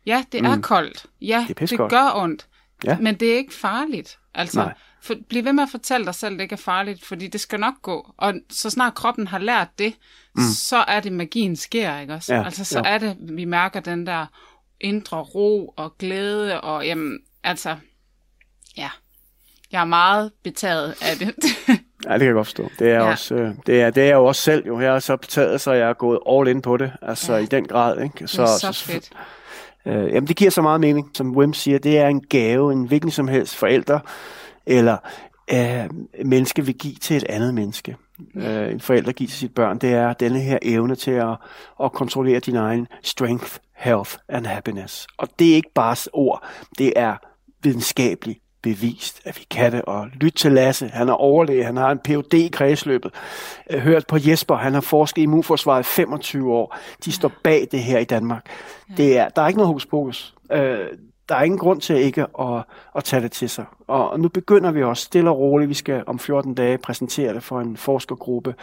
ja, det er mm. koldt. Ja, det, er det gør ondt. Ja. Men det er ikke farligt. Altså, Nej. For, bliv ved med at fortælle dig selv, at det ikke er farligt, fordi det skal nok gå. Og så snart kroppen har lært det, mm. så er det magien sker, ikke også? Ja, altså, så ja. er det, vi mærker den der indre ro og glæde, og jamen, altså, ja, jeg er meget betaget af det. ja, det kan jeg godt forstå. Det er, ja. også, øh, det er, det er jeg jo også selv. Jo. Jeg er så betaget, så jeg er gået all in på det. Altså ja. i den grad. Ikke? Så, det er så, så fedt. Øh, jamen, det giver så meget mening. Som Wim siger, det er en gave, en hvilken som helst forældre eller øh, menneske vil give til et andet menneske. Øh, en forælder giver til sit børn, det er denne her evne til at, at kontrollere din egen strength, health and happiness. Og det er ikke bare ord, det er videnskabeligt bevist, at vi kan det. Og lyt til Lasse, han er overlæge, han har en Ph.D. i kredsløbet. Øh, hørt på Jesper, han har forsket i immunforsvaret i 25 år. De står bag det her i Danmark. Det er, der er ikke noget hos pokus. Øh, der er ingen grund til ikke at, at tage det til sig. Og nu begynder vi også stille og roligt. Vi skal om 14 dage præsentere det for en forskergruppe,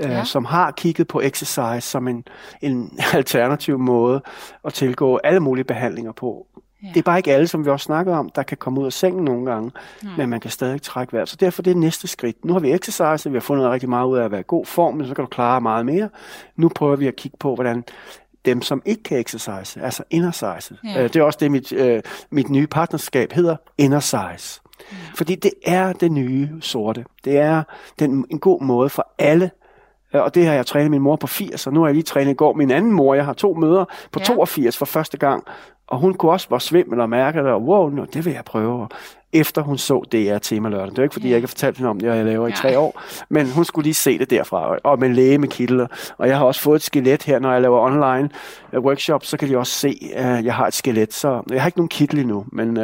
øh, ja. øh, som har kigget på exercise som en, en alternativ måde at tilgå alle mulige behandlinger på. Ja. Det er bare ikke alle, som vi også snakker om, der kan komme ud af sengen nogle gange, ja. men man kan stadig trække vejret. Så derfor det er næste skridt. Nu har vi exercise, vi har fundet rigtig meget ud af at være i god form, men så kan du klare meget mere. Nu prøver vi at kigge på, hvordan dem, som ikke kan exercise, altså innercise. Ja. Øh, det er også det, mit, øh, mit nye partnerskab hedder, innercise. Ja. Fordi det er det nye sorte. Det er den, en god måde for alle og det har jeg trænet min mor på 80, og nu har jeg lige trænet i går min anden mor. Jeg har to møder på ja. 82 for første gang, og hun kunne også bare svimmel og mærke det, og wow, nu, det vil jeg prøve efter hun så det er tema lørdag. Det er ikke, fordi jeg ikke har fortalt hende om det, jeg laver i tre år, men hun skulle lige se det derfra, og med læge med kittel. Og jeg har også fået et skelet her, når jeg laver online uh, workshops, så kan de også se, at uh, jeg har et skelet. Så jeg har ikke nogen kittel endnu, men...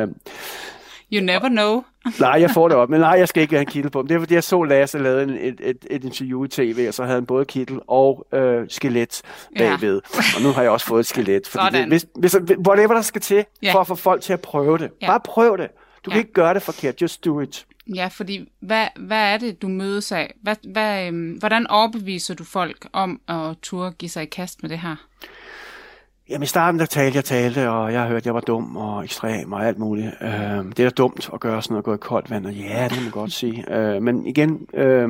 You never know. Nej, jeg får det op, men nej, jeg skal ikke have en kittel på. Men det er fordi, jeg så Lasse lavede et, et, et, et interview i tv, og så havde han både kittel og øh, skelet bagved. Ja. og nu har jeg også fået et skelet. Fordi det, hvis, hvis, whatever der skal til, yeah. for at få folk til at prøve det. Yeah. Bare prøv det. Du ja. kan ikke gøre det forkert, just do it. Ja, fordi hvad, hvad er det, du mødes af? Hvad, hvad, øhm, hvordan overbeviser du folk om at turde give sig i kast med det her? Jamen i starten der talte jeg talte, og jeg hørte, at jeg var dum og ekstrem og alt muligt. Øh, det er da dumt at gøre sådan noget, at gå i koldt vand, og ja, det kan man godt sige. Øh, men igen, øh,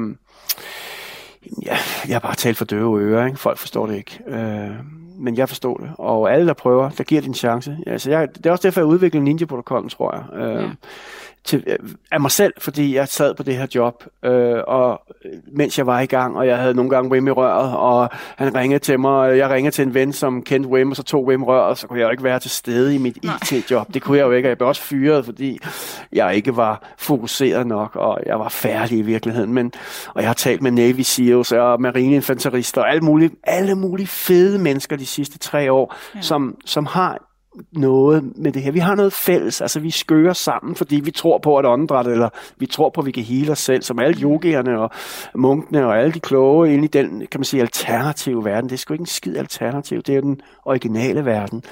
ja, jeg har bare talt for døve ører, ikke? folk forstår det ikke. Øh, men jeg forstår det. Og alle, der prøver, der giver din chance. Altså, jeg, det er også derfor, jeg udviklede Ninja-protokollen, tror jeg. Øh, ja til, øh, af mig selv, fordi jeg sad på det her job, øh, og mens jeg var i gang, og jeg havde nogle gange Wim i røret, og han ringede til mig, og jeg ringede til en ven, som kendte Wim, og så tog Wim røret, så kunne jeg jo ikke være til stede i mit IT-job. Det kunne jeg jo ikke, og jeg blev også fyret, fordi jeg ikke var fokuseret nok, og jeg var færdig i virkeligheden. Men, og jeg har talt med Navy SEALs og marineinfanterister, og alle mulige, alle mulige fede mennesker de sidste tre år, ja. som, som har noget med det her. Vi har noget fælles, altså vi skører sammen, fordi vi tror på et åndedræt, eller vi tror på, at vi kan hele os selv, som alle yogierne og munkene og alle de kloge ind i den, kan man sige, alternative verden. Det er sgu ikke en skid alternativ, det er jo den originale verden.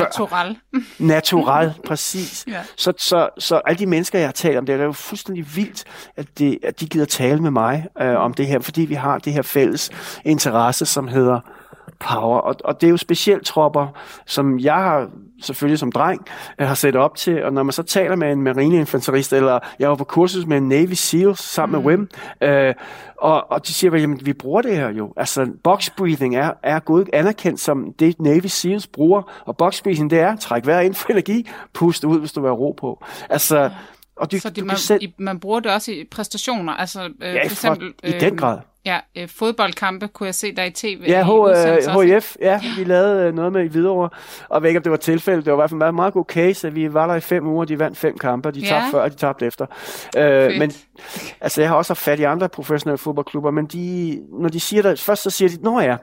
Natural. Natural, præcis. ja. så, så, så alle de mennesker, jeg har talt om, det er jo fuldstændig vildt, at, det, at de gider tale med mig øh, om det her, fordi vi har det her fælles interesse, som hedder power. Og, og det er jo specielt tropper, som jeg har selvfølgelig som dreng har set op til, og når man så taler med en marineinfanterist, eller jeg var på kursus med en Navy SEAL sammen mm. med Wim, øh, og, og de siger, jamen vi bruger det her jo. Altså box breathing er, er god anerkendt som det Navy SEALs bruger, og box breathing det er, træk vejr ind for energi, puste ud, hvis du vil ro på. Altså. Og du, så det, du man, selv... man bruger det også i præstationer, altså øh, ja, for eksempel... For, i den øh, grad. Ja, øh, fodboldkampe kunne jeg se der i tv. Ja, H, HF, ja, vi lavede øh, noget med i Hvidovre, og jeg ved ikke, om det var tilfælde, det var i hvert fald meget, meget god case, at vi var der i fem uger, de vandt fem kampe, de tabte ja. før, og de tabte efter. Øh, men altså, jeg har også haft fat i andre professionelle fodboldklubber, men de, når de siger det, først så siger de, nå ja,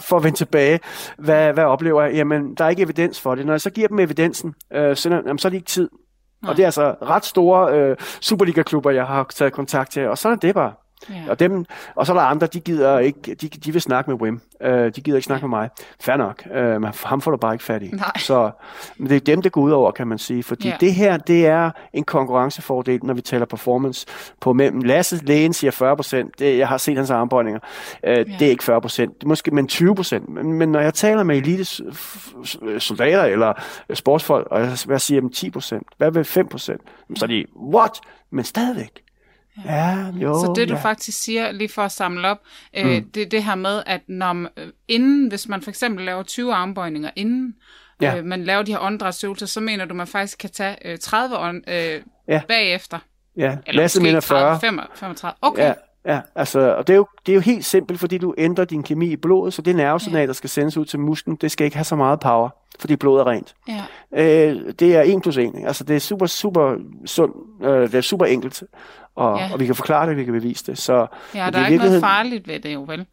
for at vende tilbage, hvad, hvad oplever jeg? Jamen, der er ikke evidens for det. Når jeg så giver dem evidensen, øh, så, jamen, så er det ikke tid. Nej. Og det er altså ret store øh, Superliga-klubber, jeg har taget kontakt til, og sådan er det bare. Ja. Og, dem, og så er der andre, de gider ikke, de, de vil snakke med Wim. Uh, de gider ikke snakke ja. med mig. Fair nok. Men ham får du bare ikke fat i. Nej. Så men det er dem, det går ud over, kan man sige. Fordi ja. det her, det er en konkurrencefordel, når vi taler performance. På mellem Lasse Lægen siger 40 procent. Jeg har set hans armbøjninger. Uh, ja. Det er ikke 40 procent. Det er måske men 20 procent. Men, men når jeg taler med elite soldater eller sportsfolk, og jeg siger dem 10 procent, hvad vil 5 procent? Så er de, what? Men stadigvæk. Ja, jo, så det du ja. faktisk siger, lige for at samle op, øh, mm. det er det her med, at når, øh, inden, hvis man for eksempel laver 20 armbøjninger inden, ja. øh, man laver de her åndedrætsøvelser, så mener du, man faktisk kan tage øh, 30 ånd, øh, ja. bagefter. Ja, Eller Lasse mener 40. 35. Okay. Ja. Ja, altså, og det er, jo, det er jo helt simpelt, fordi du ændrer din kemi i blodet, så det nervesignal, der skal sendes ud til musklen, det skal ikke have så meget power, fordi blodet er rent. Ja. Øh, det er 1 plus 1. Altså, det er super, super sund. Øh, det er super enkelt og, ja. og vi kan forklare det, vi kan bevise det. Så, ja, der er ikke noget farligt ved det jo, vel?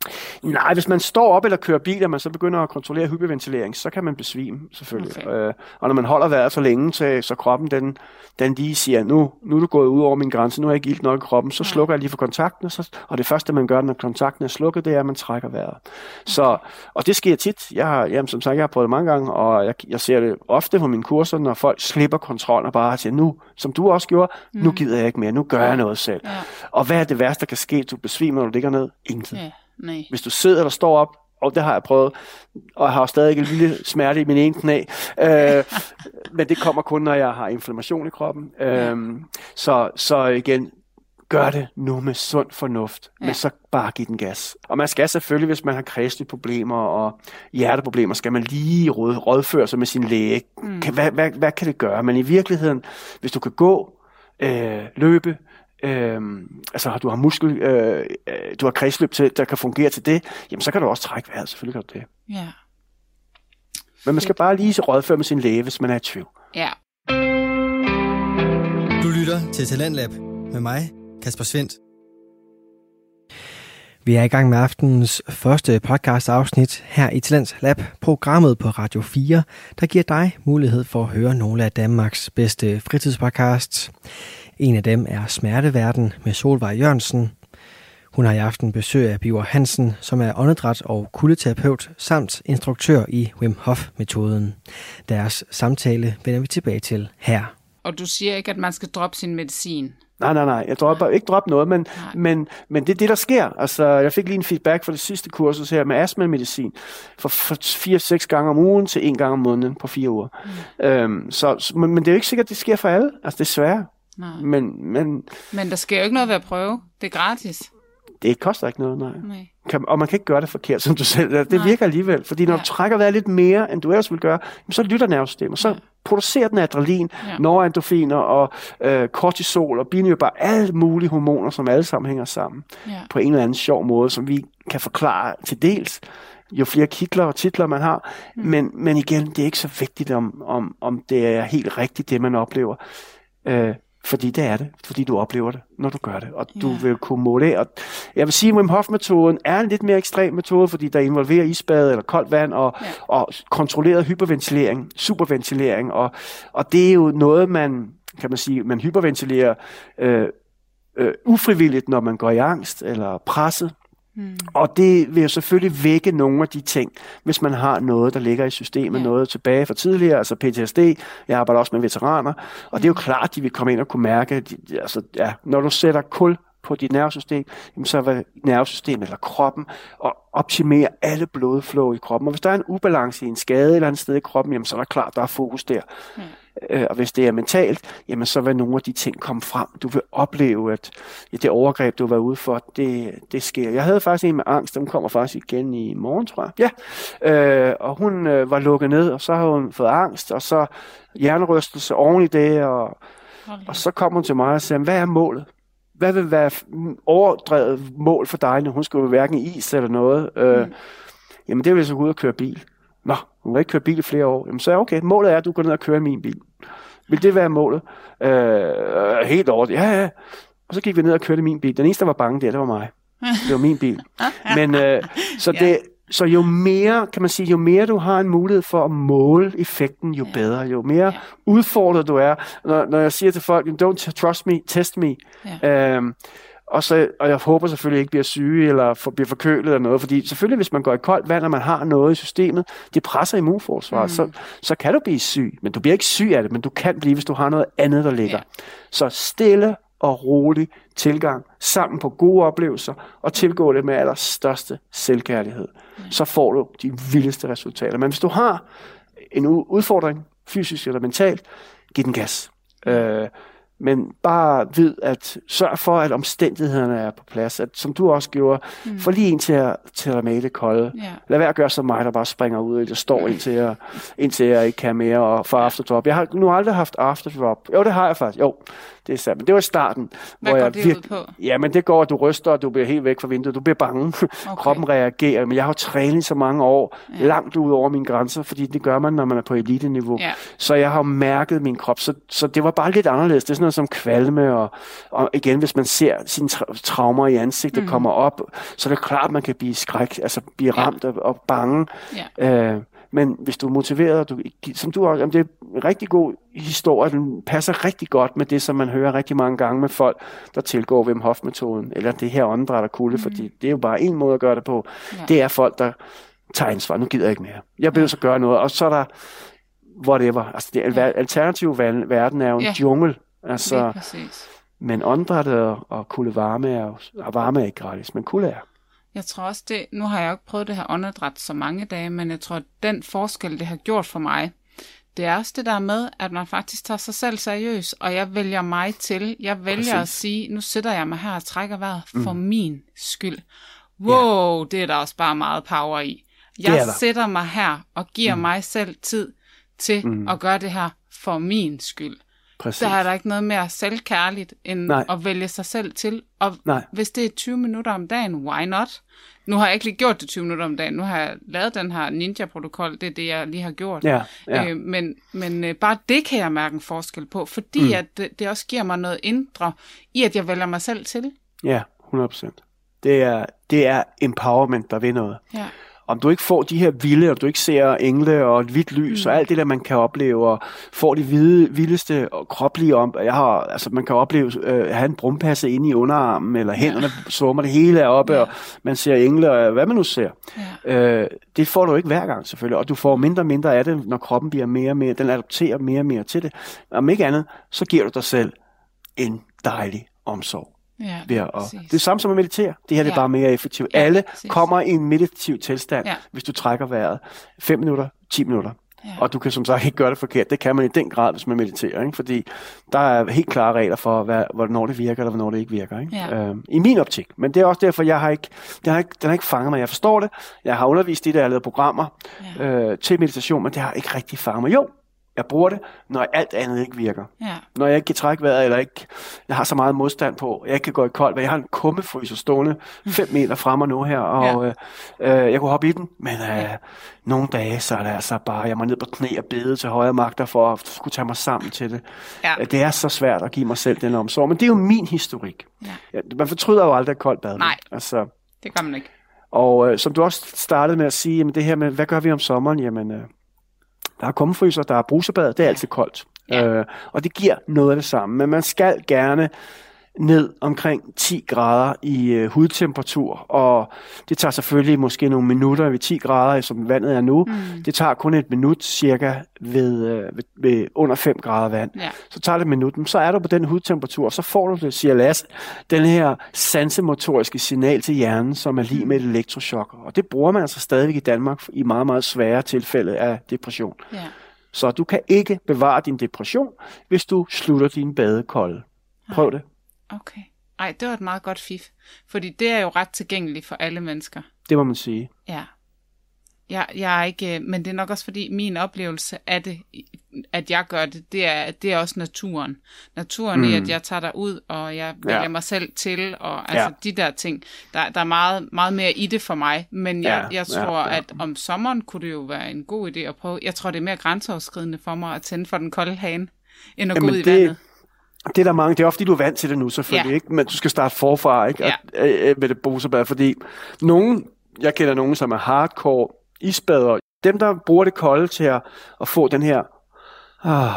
Nej, hvis man står op eller kører bil, og man så begynder at kontrollere hyperventilering, så kan man besvime, selvfølgelig. Okay. Øh, og når man holder vejret for længe, så, så kroppen den, den lige siger, nu, nu er du gået ud over min grænse, nu er jeg ikke ilt nok i kroppen, så ja. slukker jeg lige for kontakten, og, så, og det første, man gør, når kontakten er slukket, det er, at man trækker vejret. Så, og det sker tit. Jeg har, jamen, som sagt, jeg har prøvet det mange gange, og jeg, jeg ser det ofte på mine kurser, når folk slipper kontrol og bare siger, nu, som du også gjorde, mm. nu gider jeg ikke mere, nu gør jeg noget selv. Ja. Og hvad er det værste, der kan ske? Du besvimer, når du ligger ned? Ingenting. Ja, nej. Hvis du sidder eller står op, og det har jeg prøvet, og jeg har stadig en lille smerte i min ene knæ. Øh, men det kommer kun, når jeg har inflammation i kroppen. Øh, så, så igen, gør det nu med sund fornuft, ja. men så bare giv den gas. Og man skal selvfølgelig, hvis man har kredslige problemer og hjerteproblemer, skal man lige råd, rådføre sig med sin læge. Mm. Kan, hvad, hvad, hvad kan det gøre? Men i virkeligheden, hvis du kan gå, øh, løbe, øh, altså du har muskel, øh, øh, du har kredsløb, til, der kan fungere til det, jamen så kan du også trække vejret, selvfølgelig kan du det. Ja. Men man skal bare lige så rådføre med sin læge, hvis man er i tvivl. Ja. Du lytter til Talentlab med mig, Kasper Svendt. Vi er i gang med aftenens første podcast afsnit her i Talents Lab, programmet på Radio 4, der giver dig mulighed for at høre nogle af Danmarks bedste fritidspodcasts. En af dem er Smerteverden med Solvej Jørgensen. Hun har i aften besøg af Biver Hansen, som er åndedræt og kuldeterapeut samt instruktør i Wim Hof-metoden. Deres samtale vender vi tilbage til her. Og du siger ikke, at man skal droppe sin medicin? Nej, nej, nej. Jeg dropper ikke droppe noget, men, men, men det er det, der sker. Altså, jeg fik lige en feedback fra det sidste kursus her med astma-medicin for, for 4-6 gange om ugen til en gang om måneden på fire uger. Mm. Øhm, så, men, men det er jo ikke sikkert, at det sker for alle. Altså, desværre. Nej. Men, men, men der sker jo ikke noget ved at prøve. Det er gratis. Det koster ikke noget, nej. nej. Kan, og man kan ikke gøre det forkert, som du selv. Det nej. virker alligevel. Fordi når ja. du trækker vejret lidt mere, end du ellers vil gøre, så lytter nervesystemet. Så ja. Producerer den adrenalin, ja. norendorfiner og øh, kortisol og binyrbar, alle mulige hormoner, som alle sammen hænger sammen. Ja. På en eller anden sjov måde, som vi kan forklare til dels jo flere kitler og titler man har. Mm. Men, men igen, det er ikke så vigtigt, om, om, om det er helt rigtigt, det man oplever. Øh, Fordi det er det. Fordi du oplever det, når du gør det. Og ja. du vil kunne måle Og jeg vil sige, at Wim Hof-metoden er en lidt mere ekstrem metode, fordi der involverer isbad eller koldt vand og, ja. og kontrolleret hyperventilering, superventilering. Og, og det er jo noget, man kan man sige, man hyperventilerer øh, øh, ufrivilligt, når man går i angst eller presset. Mm. Og det vil jo selvfølgelig vække nogle af de ting, hvis man har noget, der ligger i systemet, ja. noget tilbage fra tidligere, altså PTSD. Jeg arbejder også med veteraner, og det er jo mm. klart, de vil komme ind og kunne mærke, de, altså, ja, når du sætter kul på dit nervesystem, jamen så vil nervesystemet eller kroppen og optimere alle blodflow i kroppen. Og hvis der er en ubalance i en skade eller andet sted i kroppen, jamen så er der klart, der er fokus der. Mm. Øh, og hvis det er mentalt, jamen så vil nogle af de ting komme frem. Du vil opleve, at ja, det overgreb, du var ude for, det, det sker. Jeg havde faktisk en med angst, den kommer faktisk igen i morgen, tror jeg. Ja. Øh, og hun øh, var lukket ned, og så har hun fået angst, og så hjernerystelse oven i det, og, og så kom hun til mig og sagde, hvad er målet? Hvad vil være overdrevet mål for dig, når hun skulle hverken is eller noget? Øh, mm. Jamen det vil så gå ud og køre bil. Nå, hun har ikke kørt bil i flere år. Jamen så er okay, målet er, at du går ned og kører min bil. Vil det være målet? Øh, helt over Ja, ja. Og så gik vi ned og kørte min bil. Den eneste, der var bange der, det var mig. Det var min bil. Men øh, så det, så jo mere, kan man sige, jo mere du har en mulighed for at måle effekten, jo bedre. Jo mere udfordret du er. Når, når jeg siger til folk, don't trust me, test me. Ja. Øhm, og, så, og jeg håber selvfølgelig ikke bliver syge eller for, bliver forkølet eller noget, fordi selvfølgelig hvis man går i koldt vand, og man har noget i systemet, det presser immunforsvaret, mm. så, så kan du blive syg. Men du bliver ikke syg af det, men du kan blive, hvis du har noget andet, der ligger. Ja. Så stille og rolig tilgang sammen på gode oplevelser og tilgå det med allerstørste selvkærlighed. Mm. Så får du de vildeste resultater. Men hvis du har en udfordring, fysisk eller mentalt, giv den gas. Mm. Øh, men bare ved at sørge for, at omstændighederne er på plads. At, som du også gjorde, mm. få lige en til at, til at male kolde. Yeah. Lad være at gøre som mig, der bare springer ud, eller står indtil jeg, indtil jeg ikke kan mere og får afterdrop. Jeg har nu aldrig haft afterdrop. Jo, det har jeg faktisk. Jo, det er sandt. Men det var starten. Hvad hvor går jeg det virke... ud på? Ja, men det går, at du ryster, og du bliver helt væk fra vinduet. Du bliver bange. Okay. Kroppen reagerer. Men jeg har jo trænet så mange år, ja. langt ud over mine grænser, fordi det gør man, når man er på elite-niveau. Ja. Så jeg har mærket min krop. Så, så det var bare lidt anderledes. Det er sådan noget som kvalme, og, og igen, hvis man ser sine tra- traumer i ansigtet mm. kommer op, så er det klart, man kan blive skræk, altså blive ramt ja. og, og bange. Ja. Øh, men hvis du er motiveret, du, som du også, det er en rigtig god historie, den passer rigtig godt med det, som man hører rigtig mange gange med folk, der tilgår Wim Hof-metoden, eller det her åndedræt og kulde, mm. fordi det er jo bare en måde at gøre det på. Ja. Det er folk, der tager ansvar. Nu gider jeg ikke mere. Jeg vil ja. så gøre noget. Og så er der whatever. Altså, det ja. alternative verden er jo en ja. jungle. Altså, men åndedrættet og, og kulde varme er jo, varme er ikke gratis, men kulde er. Jeg tror også det, nu har jeg jo ikke prøvet det her åndedræt så mange dage, men jeg tror, at den forskel, det har gjort for mig, det er også det der med, at man faktisk tager sig selv seriøst, og jeg vælger mig til. Jeg vælger Præcis. at sige, nu sætter jeg mig her og trækker vejret for mm. min skyld. Wow, ja. det er der også bare meget power i. Jeg sætter mig her og giver mm. mig selv tid til mm. at gøre det her for min skyld. Præcis. Der er der ikke noget mere selvkærligt, end Nej. at vælge sig selv til. Og Nej. hvis det er 20 minutter om dagen, why not? Nu har jeg ikke lige gjort det 20 minutter om dagen. Nu har jeg lavet den her ninja-protokol. Det er det, jeg lige har gjort. Ja, ja. Øh, men men øh, bare det kan jeg mærke en forskel på, fordi mm. at det, det også giver mig noget indre i, at jeg vælger mig selv til. Ja, 100 procent. Det er, det er empowerment, der vil noget. Ja om du ikke får de her vilde, og du ikke ser engle og et hvidt lys mm. og alt det der, man kan opleve, og får de hvide, vildeste og kroplige om, jeg har, altså man kan opleve, øh, have en brumpasse inde i underarmen, eller hænderne ja. svummer, det hele er oppe, ja. og man ser engle, og hvad man nu ser. Ja. Øh, det får du ikke hver gang selvfølgelig, og du får mindre og mindre af det, når kroppen bliver mere og mere, den adopterer mere og mere til det. Om ikke andet, så giver du dig selv en dejlig omsorg. Ja, ved at, det er samme som at meditere. Det her ja. er bare mere effektivt. Ja, Alle præcis. kommer i en meditativ tilstand, ja. hvis du trækker vejret 5 minutter, 10 minutter. Ja. Og du kan som sagt ikke gøre det forkert. Det kan man i den grad, hvis man mediterer. Ikke? Fordi der er helt klare regler for, hvad, hvornår det virker, eller hvornår det ikke virker. Ikke? Ja. Øhm, I min optik. Men det er også derfor, jeg har ikke, den, har ikke, den har ikke fanget mig. Jeg forstår det. Jeg har undervist i det, jeg har lavet programmer ja. øh, til meditation, men det har ikke rigtig fanget mig. Jo, Jeg bruger det, når alt andet ikke virker. Ja. Når jeg ikke kan trække vejret, eller ikke, jeg har så meget modstand på, jeg ikke kan gå i koldt. Jeg har en kummefryser stående 5 meter fremme nu her, og ja. øh, øh, jeg kunne hoppe i den, men øh, ja. nogle dage, så er det altså bare, jeg må ned på knæ og bede til højre magter for at skulle tage mig sammen til det. Ja. Øh, det er så svært at give mig selv den omsorg, men det er jo min historik. Ja. Man fortryder jo aldrig et koldt bad. Nej, altså, det gør man ikke. Og øh, som du også startede med at sige, jamen det her med, hvad gør vi om sommeren? Jamen, øh, der er kummefryser, der er brusebad, det er altid koldt. Ja. Øh, og det giver noget af det samme. Men man skal gerne ned omkring 10 grader i øh, hudtemperatur, og det tager selvfølgelig måske nogle minutter ved 10 grader, som vandet er nu. Mm. Det tager kun et minut cirka ved, øh, ved, ved under 5 grader vand. Ja. Så tager det et minut, så er du på den hudtemperatur, så får du det, siger Lasse, den her sansemotoriske signal til hjernen, som er lige mm. med et elektroshock. Og det bruger man altså stadigvæk i Danmark i meget, meget svære tilfælde af depression. Ja. Så du kan ikke bevare din depression, hvis du slutter din badekolde. Prøv det. Okay. Ej, det var et meget godt fif. Fordi det er jo ret tilgængeligt for alle mennesker. Det må man sige. Ja. Jeg, jeg er ikke, men det er nok også fordi min oplevelse af det, at jeg gør det, det er, det er også naturen. Naturen mm. i, at jeg tager dig ud, og jeg vælger ja. mig selv til, og altså ja. de der ting. Der, der er meget, meget mere i det for mig, men jeg, ja. jeg tror, ja. Ja. at om sommeren kunne det jo være en god idé at prøve. Jeg tror, det er mere grænseoverskridende for mig at tænde for den kolde hane, end at Jamen gå ud i det, vandet. Det er der mange, det er ofte, du er vant til det nu selvfølgelig, ja. ikke? men du skal starte forfra ikke? Ja. At, øh, med det bosebad, fordi nogen, jeg kender nogen, som er hardcore isbader, dem der bruger det kolde til at, at få den her ah,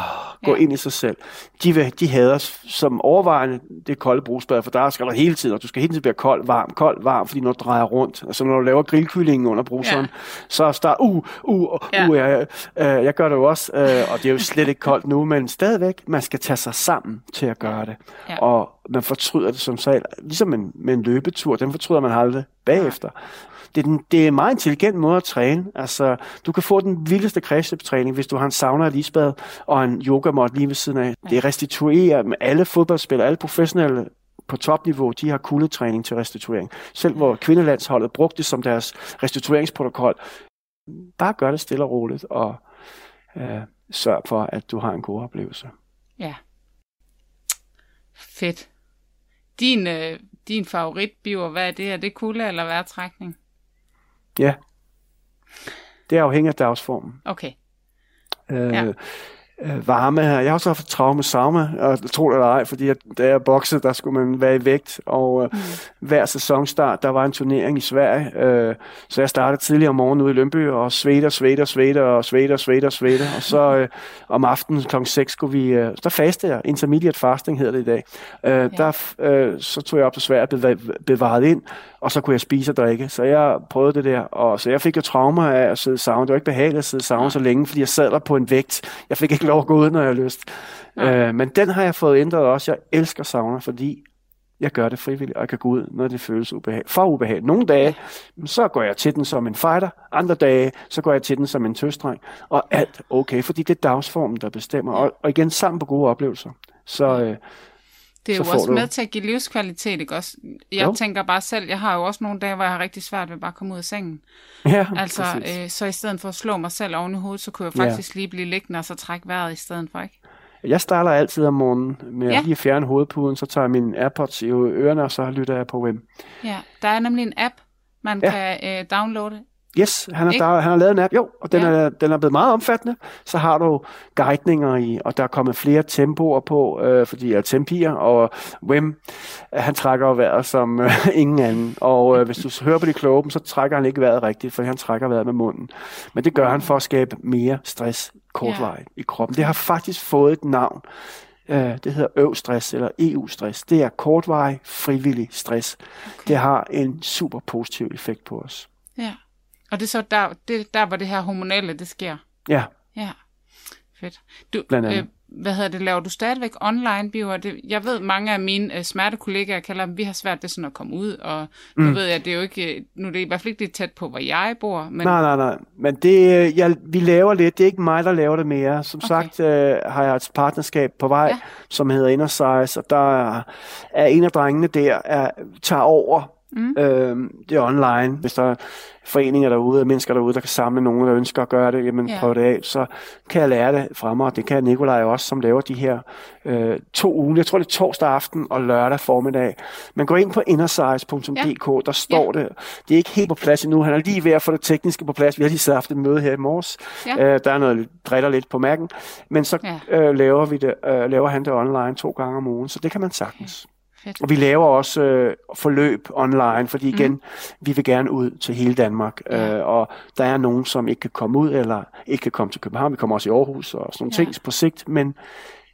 gå ja. ind i sig selv. De, vil, de hader som overvejende det kolde brugsbad, for der skal der hele tiden, og du skal hele tiden være kold, varm, kold, varm, fordi når du drejer rundt, altså når du laver grillkyllingen under bruseren, ja. så start, uh, uh, uh, ja. uh jeg, uh, jeg gør det jo også, uh, og det er jo slet ikke koldt nu, men stadigvæk, man skal tage sig sammen til at gøre det. Ja. Og man fortryder det som sagt, ligesom en, med en løbetur, den fortryder man aldrig bagefter det er, den, det er en meget intelligent måde at træne. Altså, du kan få den vildeste kredsløbstræning, hvis du har en sauna og isbad og en yogamåt lige ved siden af. Det restituerer med alle fodboldspillere, alle professionelle på topniveau, de har kuldetræning til restituering. Selv hvor kvindelandsholdet brugte det som deres restitueringsprotokol. Bare gør det stille og roligt, og øh, sørg for, at du har en god oplevelse. Ja. Fedt. Din, øh, din favoritbiver, hvad er det? Er det kulde eller vejrtrækning? Ja. Det er afhængigt af dagsformen. Okay. Øh, ja øh, varme her. Jeg har også haft traume med sauna, og tro det eller ej, fordi at, da jeg boxede, der skulle man være i vægt, og øh, mm. hver sæsonstart, der var en turnering i Sverige, øh, så jeg startede tidligere om morgenen ude i Lønby, og svedte og svedte og svedte og svedte og svedte og svedte, og så øh, om aftenen kl. 6 skulle vi, øh, der faste jeg, intermediate fasting hedder det i dag, øh, ja. der, øh, så tog jeg op til Sverige, bevaret ind, og så kunne jeg spise og drikke. Så jeg prøvede det der, og så jeg fik jo traumer af at sidde i sauna. Det var ikke behageligt at sidde i sauna så længe, fordi jeg sad der på en vægt. Jeg fik ikke lov at gå ud, når jeg havde lyst. Ja. Øh, men den har jeg fået ændret også. Jeg elsker sauna, fordi jeg gør det frivilligt, og jeg kan gå ud, når det føles ubehag. for ubehageligt. Nogle dage, så går jeg til den som en fighter. Andre dage, så går jeg til den som en tøstreng. Og alt okay, fordi det er dagsformen, der bestemmer. Og, og igen, sammen på gode oplevelser. Så, øh, det er jo også du... med til at give livskvalitet, ikke også? Jeg jo. tænker bare selv, jeg har jo også nogle dage, hvor jeg har rigtig svært ved bare at komme ud af sengen. Ja, altså, øh, så i stedet for at slå mig selv oven i hovedet, så kunne jeg faktisk ja. lige blive liggende og så trække vejret i stedet for, ikke? Jeg starter altid om morgenen med ja. at lige fjerne hovedpuden, så tager jeg min AirPods i ørerne, og så lytter jeg på web. Ja, der er nemlig en app, man ja. kan øh, downloade Yes, han har, der, han har lavet en app, jo, og den, ja. er, den er blevet meget omfattende. Så har du guidninger i, og der er kommet flere tempoer på, øh, fordi er tempier, og Wim, han trækker jo vejret som øh, ingen anden. Og øh, hvis du hører på de kloge, så trækker han ikke vejret rigtigt, for han trækker vejret med munden. Men det gør han for at skabe mere stress kortvarigt ja. i kroppen. Det har faktisk fået et navn. Øh, det hedder øv-stress eller EU-stress. Det er kortvarig, frivillig stress. Okay. Det har en super positiv effekt på os. Ja. Og det er så der, det, der hvor det her hormonelle, det sker? Ja. Ja, fedt. Du, Blandt andet. Øh, hvad hedder det, laver du stadigvæk online biver? Det, jeg ved, mange af mine øh, smertekollegaer kalder dem, vi har svært ved sådan at komme ud, og nu mm. ved jeg, det er jo ikke, nu er det i hvert fald ikke det tæt på, hvor jeg bor. Men... Nej, nej, nej, men det, øh, jeg, vi laver lidt, det er ikke mig, der laver det mere. Som okay. sagt øh, har jeg et partnerskab på vej, ja. som hedder Inner Size, og der er, er en af drengene der, er, tager over Mm. Øh, det er online. Hvis der er foreninger derude, mennesker derude, der kan samle nogen, der ønsker at gøre det, jamen yeah. prøv det af, så kan jeg lære det fra mig. Det kan Nikolaj også, som laver de her øh, to uger. Jeg tror, det er torsdag aften og lørdag formiddag. Man går ind på innersize.dk, yeah. der står yeah. det. Det er ikke helt på plads endnu. Han er lige ved at få det tekniske på plads. Vi har lige haft et møde her i morges. Yeah. Øh, der er noget dritter lidt på mærken. Men så yeah. øh, laver, vi det, øh, laver han det online to gange om ugen, så det kan man sagtens. Okay. Fedt. Og vi laver også øh, forløb online, fordi igen, mm. vi vil gerne ud til hele Danmark. Ja. Øh, og der er nogen, som ikke kan komme ud, eller ikke kan komme til København. Vi kommer også i Aarhus og sådan nogle ja. ting på sigt, men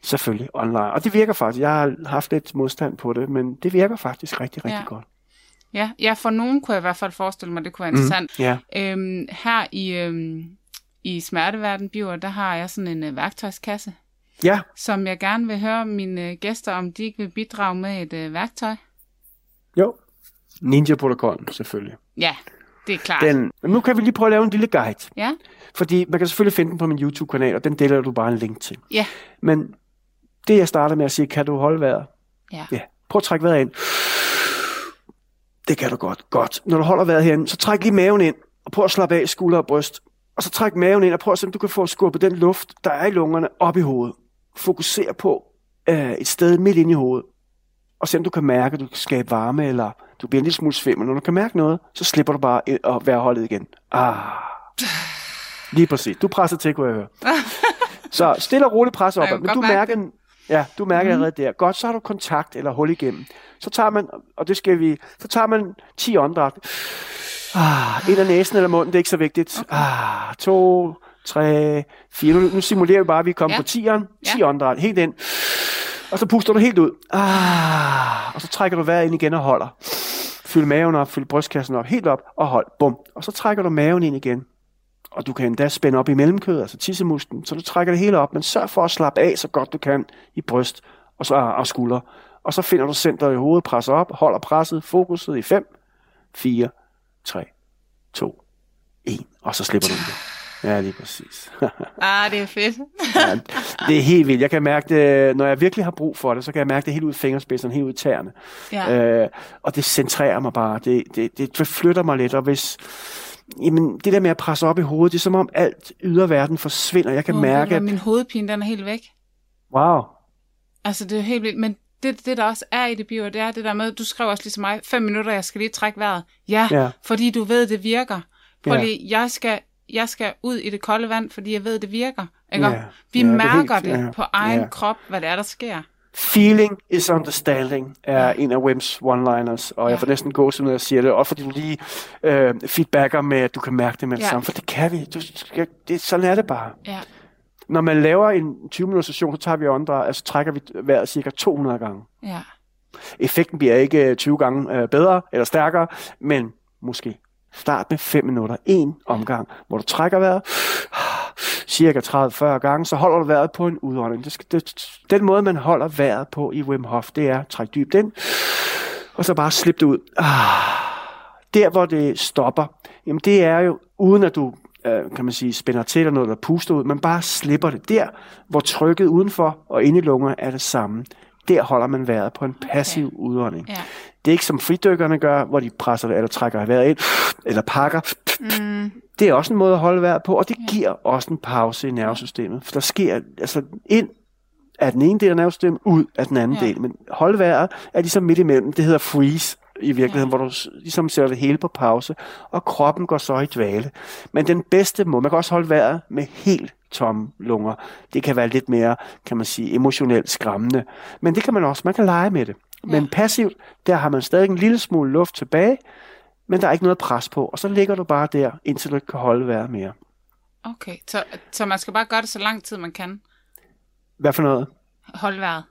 selvfølgelig online. Og det virker faktisk. Jeg har haft lidt modstand på det, men det virker faktisk rigtig, rigtig ja. godt. Ja, ja, for nogen kunne jeg i hvert fald forestille mig, det kunne være mhm. interessant. Mm, ja. øhm, her i, øhm, i Smerteverden Biver, der har jeg sådan en øh, værktøjskasse, Ja. Som jeg gerne vil høre mine gæster, om de ikke vil bidrage med et øh, værktøj. Jo. Ninja-protokollen, selvfølgelig. Ja, det er klart. Den, nu kan vi lige prøve at lave en lille guide. Ja. Fordi man kan selvfølgelig finde den på min YouTube-kanal, og den deler du bare en link til. Ja. Men det jeg starter med at sige, kan du holde vejret? Ja. ja. Prøv at trække vejret ind. Det kan du godt. Godt. Når du holder vejret herinde, så træk lige maven ind, og prøv at slappe af skulder og bryst. Og så træk maven ind, og prøv at se, om du kan få skubbet den luft, der er i lungerne, op i hovedet fokusere på øh, et sted midt inde i hovedet, og se om du kan mærke, at du kan skabe varme, eller du bliver en lille smule svimmel. Når du kan mærke noget, så slipper du bare at være holdet igen. Ah. Lige præcis. Du presser til, kunne jeg høre. Så stille og roligt presser op. Men du mærker, ja, du mærker mm. allerede der. Godt, så har du kontakt eller hul igennem. Så tager man, og det skal vi, så tager man 10 åndedræt. Ah, ind af næsen eller munden, det er ikke så vigtigt. Okay. Ah, to, 3, 4. Nu, nu simulerer vi bare, at vi kommer ja. på 10'eren. 10 ja. åndedræt, helt ind. Og så puster du helt ud. Ah, og så trækker du vejret ind igen og holder. Fyld maven op, fyld brystkassen op, helt op og hold. Bum. Og så trækker du maven ind igen. Og du kan endda spænde op i mellemkødet, altså tissemusken, så du trækker det hele op. Men sørg for at slappe af så godt du kan i bryst og, så, og skulder. Og så finder du centret i hovedet, presser op, holder presset, fokuset i 5, 4, 3, 2, 1. Og så slipper du det. Ja, lige præcis. ah, det er fedt. ja, det er helt vildt. Jeg kan mærke det, når jeg virkelig har brug for det, så kan jeg mærke det helt ud i fingerspidserne, helt ud i tæerne. Ja. Øh, og det centrerer mig bare. Det, det, det flytter mig lidt, og hvis... Jamen, det der med at presse op i hovedet, det er som om alt yderverden forsvinder. Jeg kan oh, mærke, at... Min hovedpine, den er helt væk. Wow. Altså, det er helt vildt. Men det, det, der også er i det bio, det er det der med, du skrev også ligesom mig, fem minutter, jeg skal lige trække vejret. Ja, ja. fordi du ved, det virker. Fordi ja. jeg skal jeg skal ud i det kolde vand, fordi jeg ved, det virker. Ikke? Ja, Vi ja, mærker det, helt, det ja, på egen ja. krop, hvad det er, der sker. Feeling is understanding er en af Wims one-liners, og ja. jeg får næsten gå til, når jeg siger det, og fordi du lige øh, feedbacker med, at du kan mærke det med det ja. samme, for det kan vi. Du, det, sådan er det bare. Ja. Når man laver en 20 minutters session, så tager vi åndedræt, altså trækker vi vejret cirka 200 gange. Ja. Effekten bliver ikke 20 gange øh, bedre eller stærkere, men måske Start med 5 minutter. En omgang, hvor du trækker vejret cirka 30-40 gange, så holder du vejret på en udånding. Det skal, det, den måde, man holder vejret på i Wim Hof, det er at trække dybt ind, og så bare slippe det ud. Ah, der, hvor det stopper, jamen det er jo, uden at du øh, kan man sige, spænder til eller noget, der puster ud, men bare slipper det. Der, hvor trykket udenfor og inde i lungerne er det samme, der holder man vejret på en passiv okay. udånding. Ja. Det er ikke som fridykkerne gør, hvor de presser eller trækker vejret ind, eller pakker. Mm. Det er også en måde at holde vejret på, og det giver også en pause i nervesystemet. For der sker altså ind af den ene del af nervesystemet, ud af den anden ja. del. Men holde vejret er ligesom midt imellem. Det hedder freeze i virkeligheden, ja. hvor du ligesom sætter det hele på pause, og kroppen går så i dvale. Men den bedste måde, man kan også holde vejret med helt tomme lunger. Det kan være lidt mere, kan man sige, emotionelt skræmmende. Men det kan man også, man kan lege med det. Ja. Men passivt, der har man stadig en lille smule luft tilbage, men der er ikke noget pres på, og så ligger du bare der, indtil du ikke kan holde vejret mere. Okay, så, så man skal bare gøre det så lang tid, man kan? Hvad for noget? Holde vejret.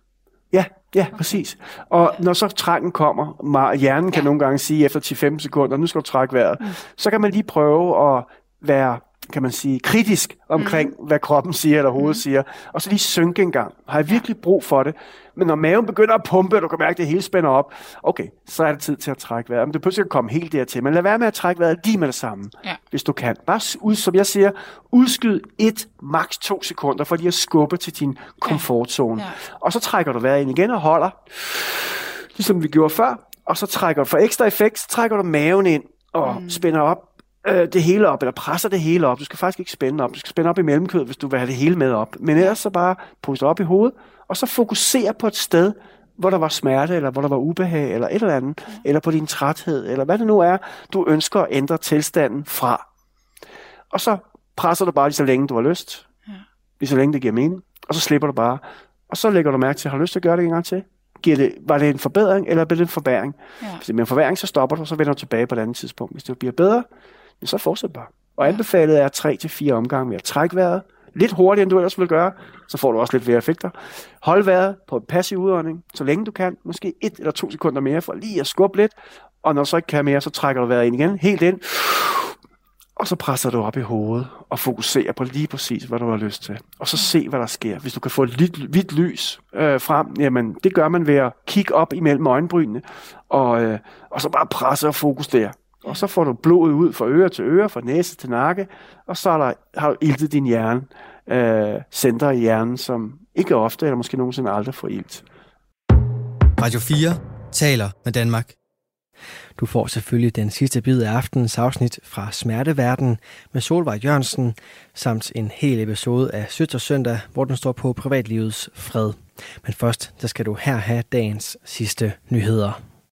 Ja, ja, okay. præcis. Og når så trangen kommer, hjernen kan ja. nogle gange sige efter 10-15 sekunder, nu skal du trække vejret, mm. så kan man lige prøve at være kan man sige, kritisk omkring, mm. hvad kroppen siger eller hovedet mm. siger, og så lige synke en gang. Har jeg virkelig brug for det? Men når maven begynder at pumpe, og du kan mærke, at det hele spænder op, okay, så er det tid til at trække vejret. Men du behøver ikke komme helt dertil, men lad være med at trække vejret lige med det samme, ja. hvis du kan. Bare, ud, som jeg siger, udskyd et, maks to sekunder, for lige at skubbe til din komfortzone. Ja. Ja. Og så trækker du vejret ind igen og holder, ligesom vi gjorde før, og så trækker du, for ekstra effekt, så trækker du maven ind og mm. spænder op øh, det hele op, eller presser det hele op. Du skal faktisk ikke spænde op. Du skal spænde op i mellemkødet, hvis du vil have det hele med op. Men ellers så bare puste op i hovedet, og så fokusere på et sted, hvor der var smerte, eller hvor der var ubehag, eller et eller andet, eller på din træthed, eller hvad det nu er, du ønsker at ændre tilstanden fra. Og så presser du bare lige så længe du har lyst, ja. lige så længe det giver mening, og så slipper du bare. Og så lægger du mærke til, har du lyst til at gøre det en gang til? Giver det, var det en forbedring, eller blev det en forbæring? Ja. Hvis det er en forbæring, så stopper du, og så vender du tilbage på et andet tidspunkt. Hvis det bliver bedre, så fortsæt bare. Og anbefalet er 3-4 omgange med at trække vejret, lidt hurtigere, end du ellers vil gøre, så får du også lidt flere effekter. Hold vejret på en passiv udånding, så længe du kan, måske et eller to sekunder mere, for lige at skubbe lidt, og når du så ikke kan mere, så trækker du vejret ind igen, helt ind, og så presser du op i hovedet og fokuserer på lige præcis, hvad du har lyst til. Og så se, hvad der sker. Hvis du kan få et lidt hvidt lys øh, frem, jamen det gør man ved at kigge op imellem øjenbrynene, og, øh, og så bare presse og fokus der. Og så får du blodet ud fra øre til øre, fra næse til nakke, og så er der, har du iltet din hjerne, øh, center i hjernen, som ikke ofte, eller måske nogensinde aldrig får ilt. Radio 4 taler med Danmark. Du får selvfølgelig den sidste bid af aftenens afsnit fra Smerteverden med Solvej Jørgensen, samt en hel episode af Søtter Søndag, hvor den står på privatlivets fred. Men først, der skal du her have dagens sidste nyheder.